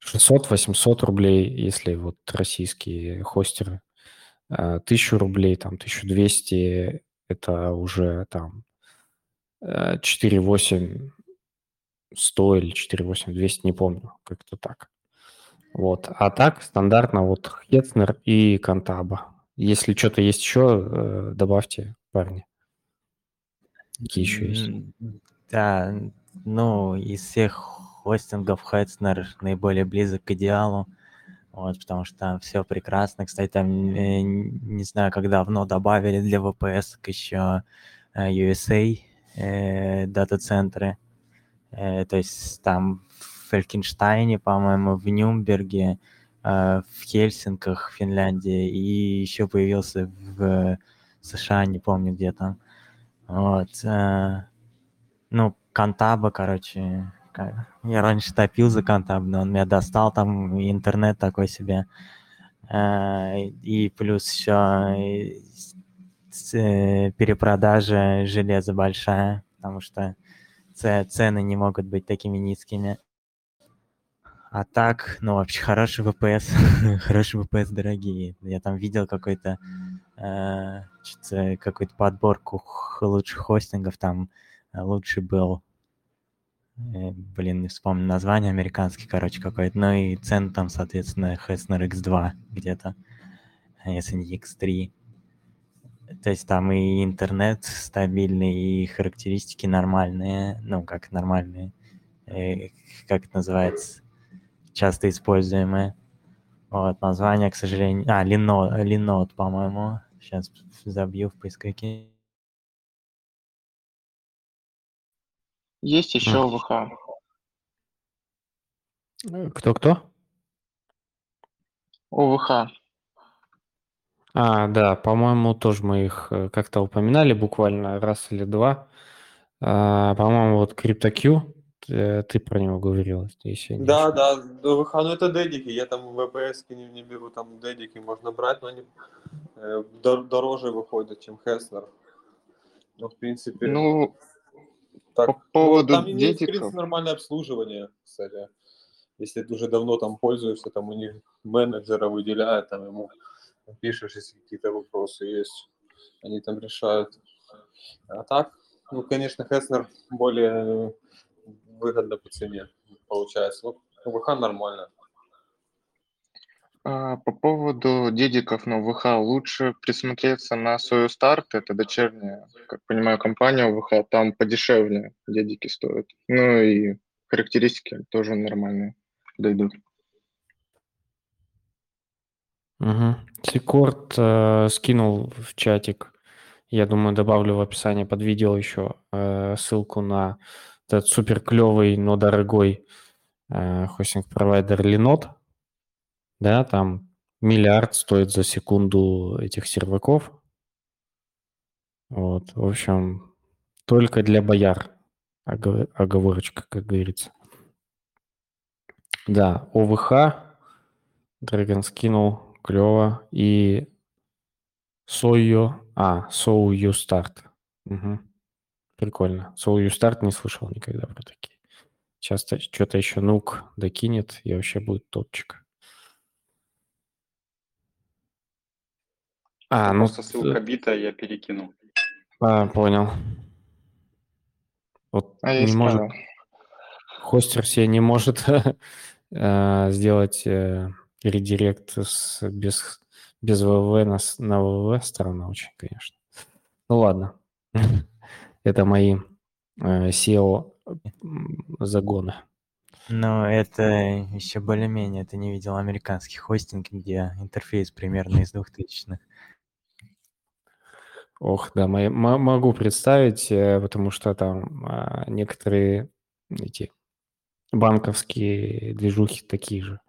600-800 а, рублей, если вот российские хостеры, 1000 а, рублей, там 1200, это уже там 4,8 100 или 4,8 200, не помню, как-то так. Вот. А так стандартно вот Хетцнер и Кантаба. Если что-то есть еще, э, добавьте, парни. Какие еще есть? Да, ну, из всех хостингов Hetzner наиболее близок к идеалу. Вот, потому что там все прекрасно. Кстати, там э, не знаю, как давно добавили для VPS еще USA дата-центры. Э, то есть там в Фелькенштайне, по-моему, в Нюмберге, э, в Хельсинках, Финляндии, и еще появился в США, не помню где там. Вот. Э, ну, Кантаба, короче, я раньше топил за Кантаб, но он меня достал, там интернет такой себе. Э, и плюс еще э, перепродажа железа большая, потому что цены не могут быть такими низкими. А так, ну, вообще хороший VPS, хороший VPS дорогие. Я там видел какой-то какую-то подборку лучших хостингов, там э, лучший был, э, блин, не вспомню название, американский, короче, какой-то, ну и цены там, соответственно, Hessner X2 где-то, если не X3. То есть там и интернет стабильный, и характеристики нормальные, ну, как нормальные, э, как это называется, часто используемое. Вот, название, к сожалению... А, Linode, Linode по-моему. Сейчас забью в поисковике. Есть еще ОВХ. Э, Кто-кто? ОВХ. А, да, по-моему, тоже мы их э, как-то упоминали буквально раз или два. А, по-моему, вот CryptoQ, ты про него говорил, не Да, да, ОВХ, ну это дедики, я там VPS не, не беру, там дедики можно брать, но они э, дор- дороже выходят, чем Хеснер. Ну, в принципе, Ну, так. по Ну, поводу там имеется, в дедиков. принципе, нормальное обслуживание, кстати. Если ты уже давно там пользуешься, там у них менеджера выделяют, там ему пишешь, если какие-то вопросы есть, они там решают. А так, ну, конечно, Хеснер более выгодно по цене получается. Ну, ВХ нормально. а, по поводу дедиков на ОВХ лучше присмотреться на свою старт. Это дочерняя, как понимаю, компания ОВХ. Там подешевле дедики стоят. Ну и характеристики тоже нормальные дойдут. Угу. Секорд э, скинул в чатик. Я думаю, добавлю в описание под видео еще э, ссылку на этот супер клевый, но дорогой э, хостинг-провайдер Linode. Да, там миллиард стоит за секунду этих серваков. Вот, в общем, только для бояр. Огов- Оговорочка, как говорится. Да, ОВХ, Dragon скинул, клево. И Сойо, а, So You Start. Прикольно. So You Start не слышал никогда про такие. Часто что-то еще нук докинет, и вообще будет топчик. А, ну, Просто ссылка бита, я перекинул. а, понял. Вот А не может, исправил. хостер себе не может э, сделать э, редирект с, без, без ВВ на, на ВВ. Странно очень, конечно. Ну ладно. Это мои э, SEO м, загоны. Но это еще более-менее. Ты не видел американский хостинг, где интерфейс примерно из двухтысячных. Ох, да, мо- могу представить, э, потому что там а, некоторые эти банковские движухи такие же.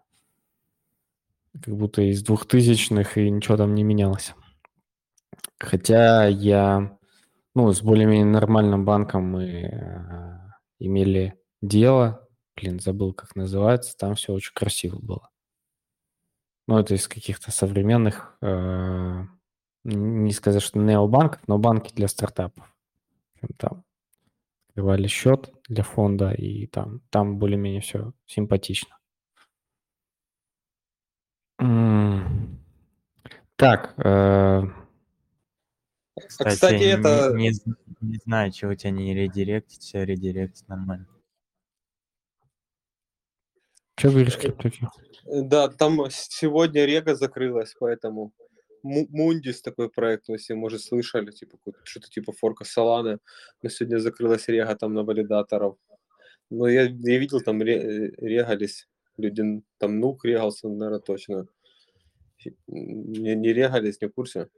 Как будто из двухтысячных, и ничего там не менялось. Хотя я, ну, с более-менее нормальным банком мы э, имели дело. Блин, забыл, как называется. Там все очень красиво было. Ну, это из каких-то современных, э, не сказать, что необанков, но банки для стартапов. Там открывали счет для фонда, и там, там более-менее все симпатично. Так, э, Кстати, кстати, не- это- Не, не знаю, чего у тебя не редиректить, все редиректить нормально. что говоришь, Криптоки? Да, там сегодня Рега закрылась, поэтому Му- Мундис такой проект, если, может, слышали, типа что-то типа форка Соланы. Но сегодня закрылась Рега там на валидаторов. Но я, я видел, там ре- э, регались люди, там Нук регался, наверное, точно. Не, не регались, не в курсе.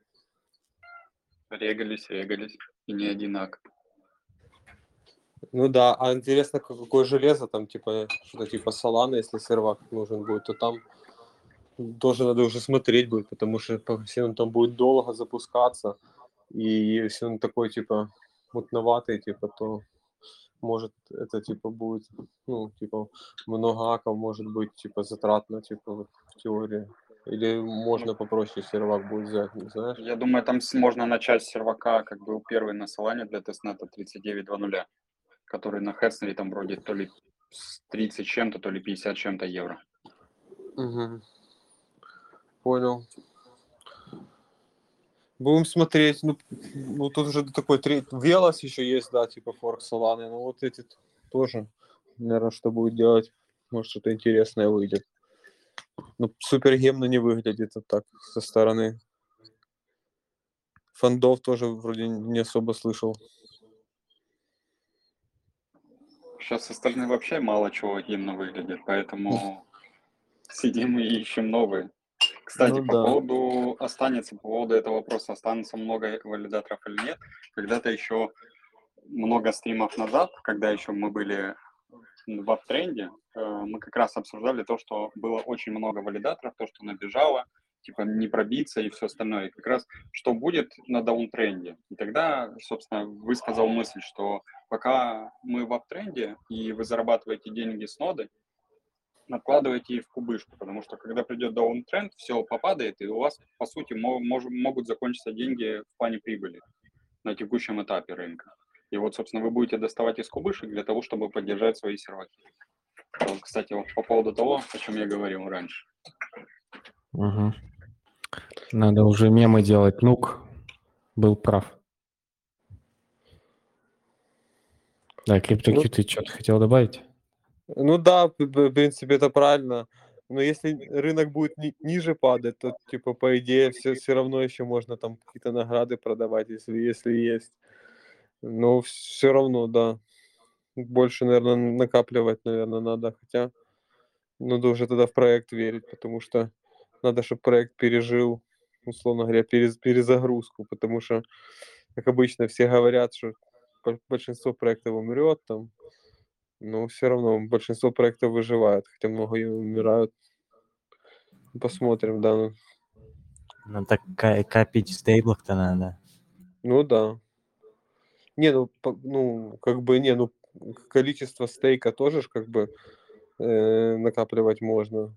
Регались, регались. И не одинаково. Ну да, а интересно, ка- какое железо там, типа, что-то типа Солана, если сервак нужен будет, то там тоже надо уже смотреть будет, потому что если он там будет долго запускаться, и если он такой, типа, мутноватый, типа, то может это, типа, будет, ну, типа, много аков может быть, типа, затратно, типа, в теории. Или можно попроще сервак будет взять, не знаешь? Я думаю, там можно начать с сервака, как был первый на Солане для тестнета 39.2.0, который на Хедснере там вроде то ли с 30 чем-то, то ли 50 чем-то евро. Мгм. Понял. Будем смотреть. Ну, ну тут уже такой третий. Велос еще есть, да, типа Форк Соланы. Ну вот эти тоже, наверное, что будет делать. Может, что-то интересное выйдет. Ну, супер гемно не выглядит вот так со стороны. Фондов тоже вроде не особо слышал. Сейчас со стороны вообще мало чего логинно выглядит, поэтому сидим и ищем новые. Кстати, Ну по да. поводу останется, по поводу этого вопроса, останется много валидаторов или нет, когда-то еще много стримов назад, когда еще мы были в аптренде, э, мы как раз обсуждали то, что было очень много валидаторов, то, что набежало, типа не пробиться и все остальное. И как раз что будет на даунтренде. И тогда, собственно, высказал мысль, что пока мы в аптренде и вы зарабатываете деньги с ноды, накладывайте их в кубышку, потому что когда придет даунтренд, все попадает, и у вас, по сути, мо- мож- могут закончиться деньги в плане прибыли на текущем этапе рынка. И вот, собственно, вы будете доставать из кубышек для того, чтобы поддержать свои серваки. Вот, Кстати, вот по поводу того, о чем я говорил раньше. Мгм. Надо уже мемы делать. Нук был прав. Да, CryptoQ, ты что-то хотел добавить? Ну да, в в принципе, это правильно. Но если рынок будет ни- ниже падать, то, типа, по идее, все, все равно еще можно там какие-то награды продавать, если, если есть. Но все равно, да. Больше, наверное, накапливать, наверное, надо. Хотя надо уже тогда в проект верить, потому что надо, чтобы проект пережил, условно говоря, перез- перезагрузку. Потому что, как обычно, все говорят, что бо- большинство проектов умрет там, но все равно большинство проектов выживают, хотя много и умирают. Посмотрим, да. ну. Ну так копить в стейблах-то надо. Ну да. Не, ну, по- ну, как бы, не, ну, количество стейка тоже ж как бы э, накапливать можно.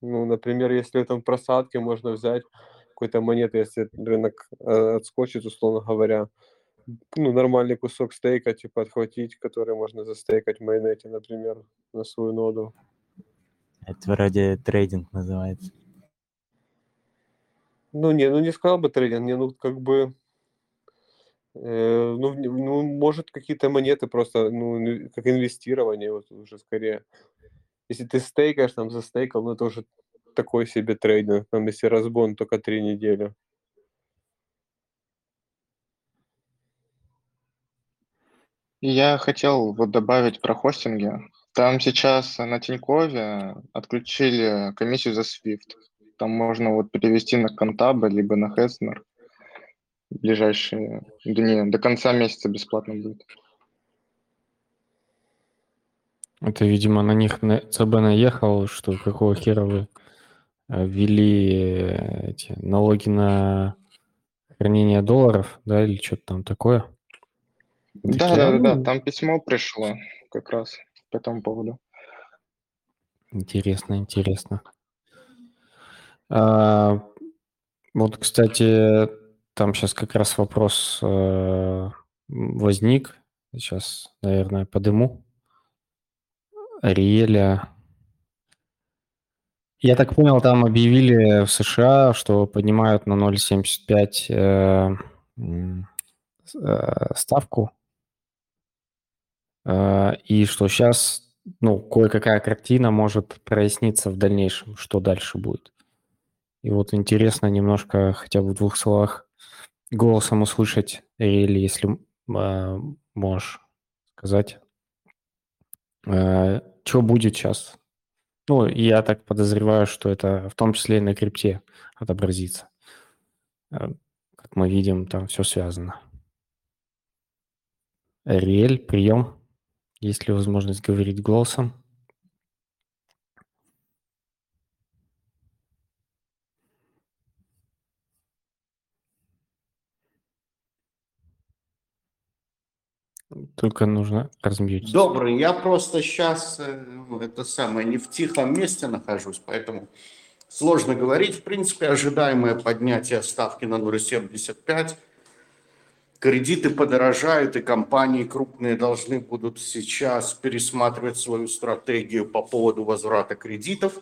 Ну, например, если там просадки, можно взять какой-то монеты, если рынок э, отскочит, условно говоря, ну, нормальный кусок стейка, типа, отхватить, который можно застейкать в майонете, например, на свою ноду. Это вроде трейдинг называется. Ну, не, ну не сказал бы трейдинг, не, ну как бы, ну, в- ну, может, какие-то монеты просто, ну, как инвестирование, вот уже скорее. Если ты стейкаешь, там, застейкал, ну, это уже такой себе трейдинг, там, если разбон только три недели. Я хотел вот добавить про хостинги. Там сейчас на Тинькове отключили комиссию за Swift. Там можно вот перевести на Контаба либо на Хеснер ближайшие дни. До конца месяца бесплатно будет. Это, видимо, на них на- ЦБ наехал, что какого хера вы э, ввели э, эти налоги на хранение долларов, да, или что-то там такое. Да, Такие, да, да, да. «Ну, Там письмо пришло как раз по этому поводу. Интересно, интересно. А, вот, кстати, там сейчас как раз вопрос э, возник. Сейчас, наверное, подыму. Ариэля. Я так понял, там объявили в США, что поднимают на 0,75 э, э, ставку. Э, И что сейчас, ну, кое-какая картина может проясниться в дальнейшем, что дальше будет. И вот интересно немножко хотя бы в двух словах голосом услышать, или если э, можешь сказать, что будет сейчас. Ну, я так подозреваю, что это в том числе и на крипте отобразится. Э, Как мы видим, там все связано. Риэль, прием. Есть ли возможность говорить голосом? Только нужно размьютить. Добрый, я просто сейчас это самое не в тихом месте нахожусь, поэтому сложно говорить. В принципе, ожидаемое поднятие ставки на 0,75. Кредиты подорожают, и компании крупные должны будут сейчас пересматривать свою стратегию по поводу возврата кредитов.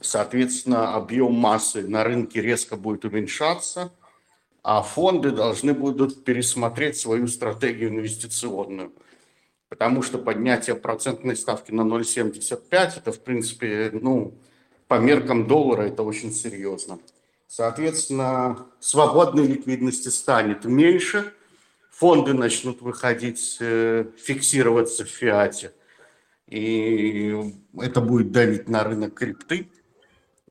Соответственно, объем массы на рынке резко будет уменьшаться, а фонды должны будут пересмотреть свою стратегию инвестиционную. Потому что поднятие процентной ставки на 0,75 это, в принципе, ну, по меркам доллара это очень серьезно. Соответственно, свободной ликвидности станет меньше, фонды начнут выходить, э, фиксироваться в фиате. и это будет давить на рынок крипты.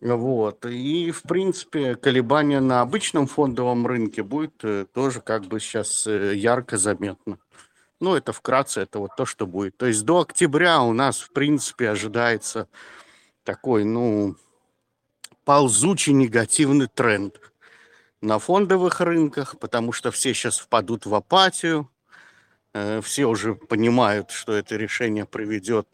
Вот. И, в принципе, колебания на обычном фондовом рынке будет э, тоже как бы сейчас э, ярко заметно. Ну, это вкратце, это вот то, что будет. То есть до октября у нас, в принципе, ожидается такой, ну, ползучий негативный тренд на фондовых рынках, потому что все сейчас впадут в апатию, э, все уже понимают, что это решение приведет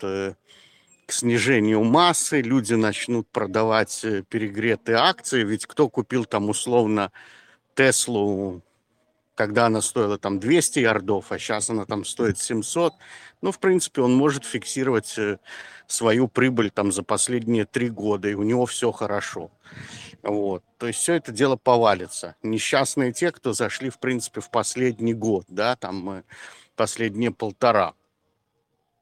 к снижению массы, люди начнут продавать э, перегретые акции, ведь кто купил там условно Теслу, когда она стоила там 200 ярдов, а сейчас она там стоит 700, ну, в принципе, он может фиксировать э, свою прибыль там за последние три года, и у него все хорошо. Вот. То есть все это дело повалится. Несчастные те, кто зашли, в принципе, в последний год, да, там э, последние полтора.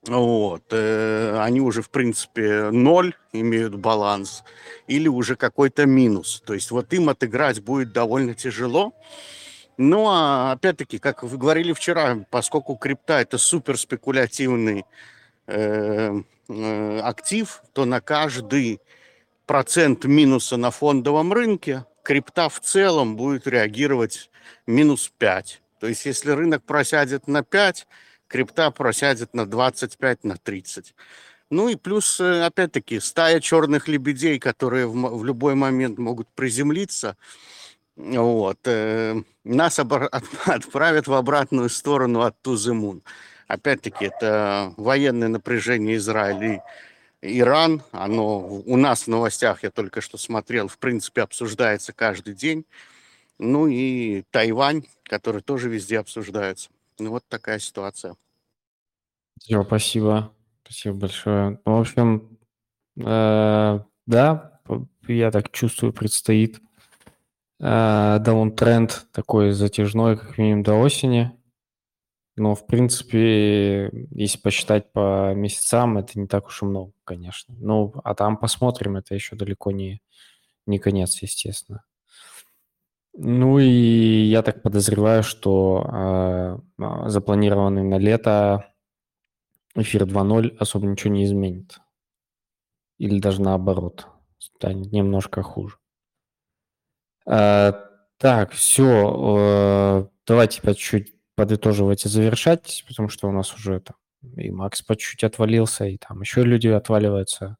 Вот. Э, они уже, в принципе, ноль имеют баланс или уже какой-то минус. То есть вот им отыграть будет довольно тяжело. Ну, а опять-таки, как вы говорили вчера, поскольку крипта это супер спекулятивный э, э, актив, то на каждый процент минуса на фондовом рынке крипта в целом будет реагировать минус 5. То есть если рынок просядет на 5, крипта просядет на 25, на 30. Ну и плюс, э, опять-таки, стая черных лебедей, которые в, в любой момент могут приземлиться, вот, э, нас отправят в обратную сторону от Тузымун. Опять-таки, это военное напряжение Израиля и Иран. Оно у нас в новостях, я только что смотрел, в принципе, обсуждается каждый день. Ну и Тайвань, который тоже везде обсуждается. Ну вот такая ситуация. Все, спасибо. Спасибо большое. Ну, в общем, э, да, я так чувствую, предстоит э, даунтренд такой затяжной, как минимум до осени. Но, в принципе, если посчитать по месяцам, это не так уж и много, конечно. Ну, а там посмотрим, это еще далеко не, не конец, естественно. Ну и я так подозреваю, что э, запланированный на лето эфир 2.0 особо ничего не изменит. Или даже наоборот, станет немножко хуже. Э, так, все. Э, давайте по чуть подытоживать и завершать, потому что у нас уже там и Макс по чуть отвалился, и там еще люди отваливаются.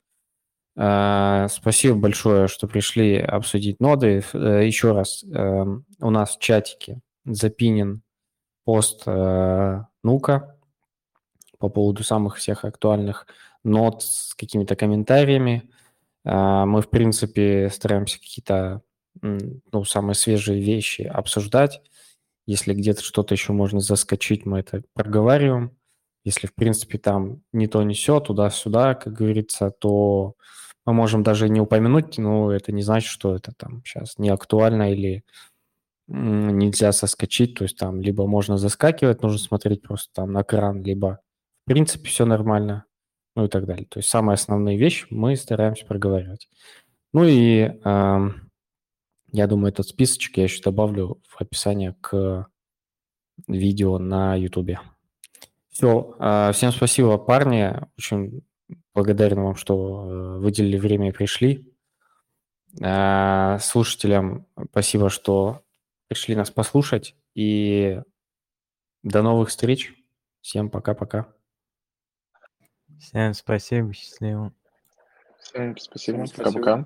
Э, спасибо большое, что пришли обсудить ноды. Э, еще раз, э, у нас в чатике запинен пост Нука по поводу самых всех актуальных нот с какими-то комментариями. Мы, в принципе, стараемся какие-то ну, самые свежие вещи обсуждать. Если где-то что-то еще можно заскочить, мы это проговариваем. Если, в принципе, там не то, не все, туда-сюда, как говорится, то мы можем даже не упомянуть, но это не значит, что это там сейчас не актуально или нельзя соскочить, то есть там либо можно заскакивать, нужно смотреть просто там на экран, либо в принципе все нормально, ну и так далее. То есть самые основные вещи мы стараемся проговаривать. Ну и э, я думаю, этот списочек я еще добавлю в описание к видео на YouTube. Все, э, всем спасибо, парни, очень благодарен вам, что э, выделили время и пришли. Э, слушателям спасибо, что пришли нас послушать. И до новых встреч. Всем пока-пока. Всем спасибо, счастливо. Всем спасибо. Пока-пока.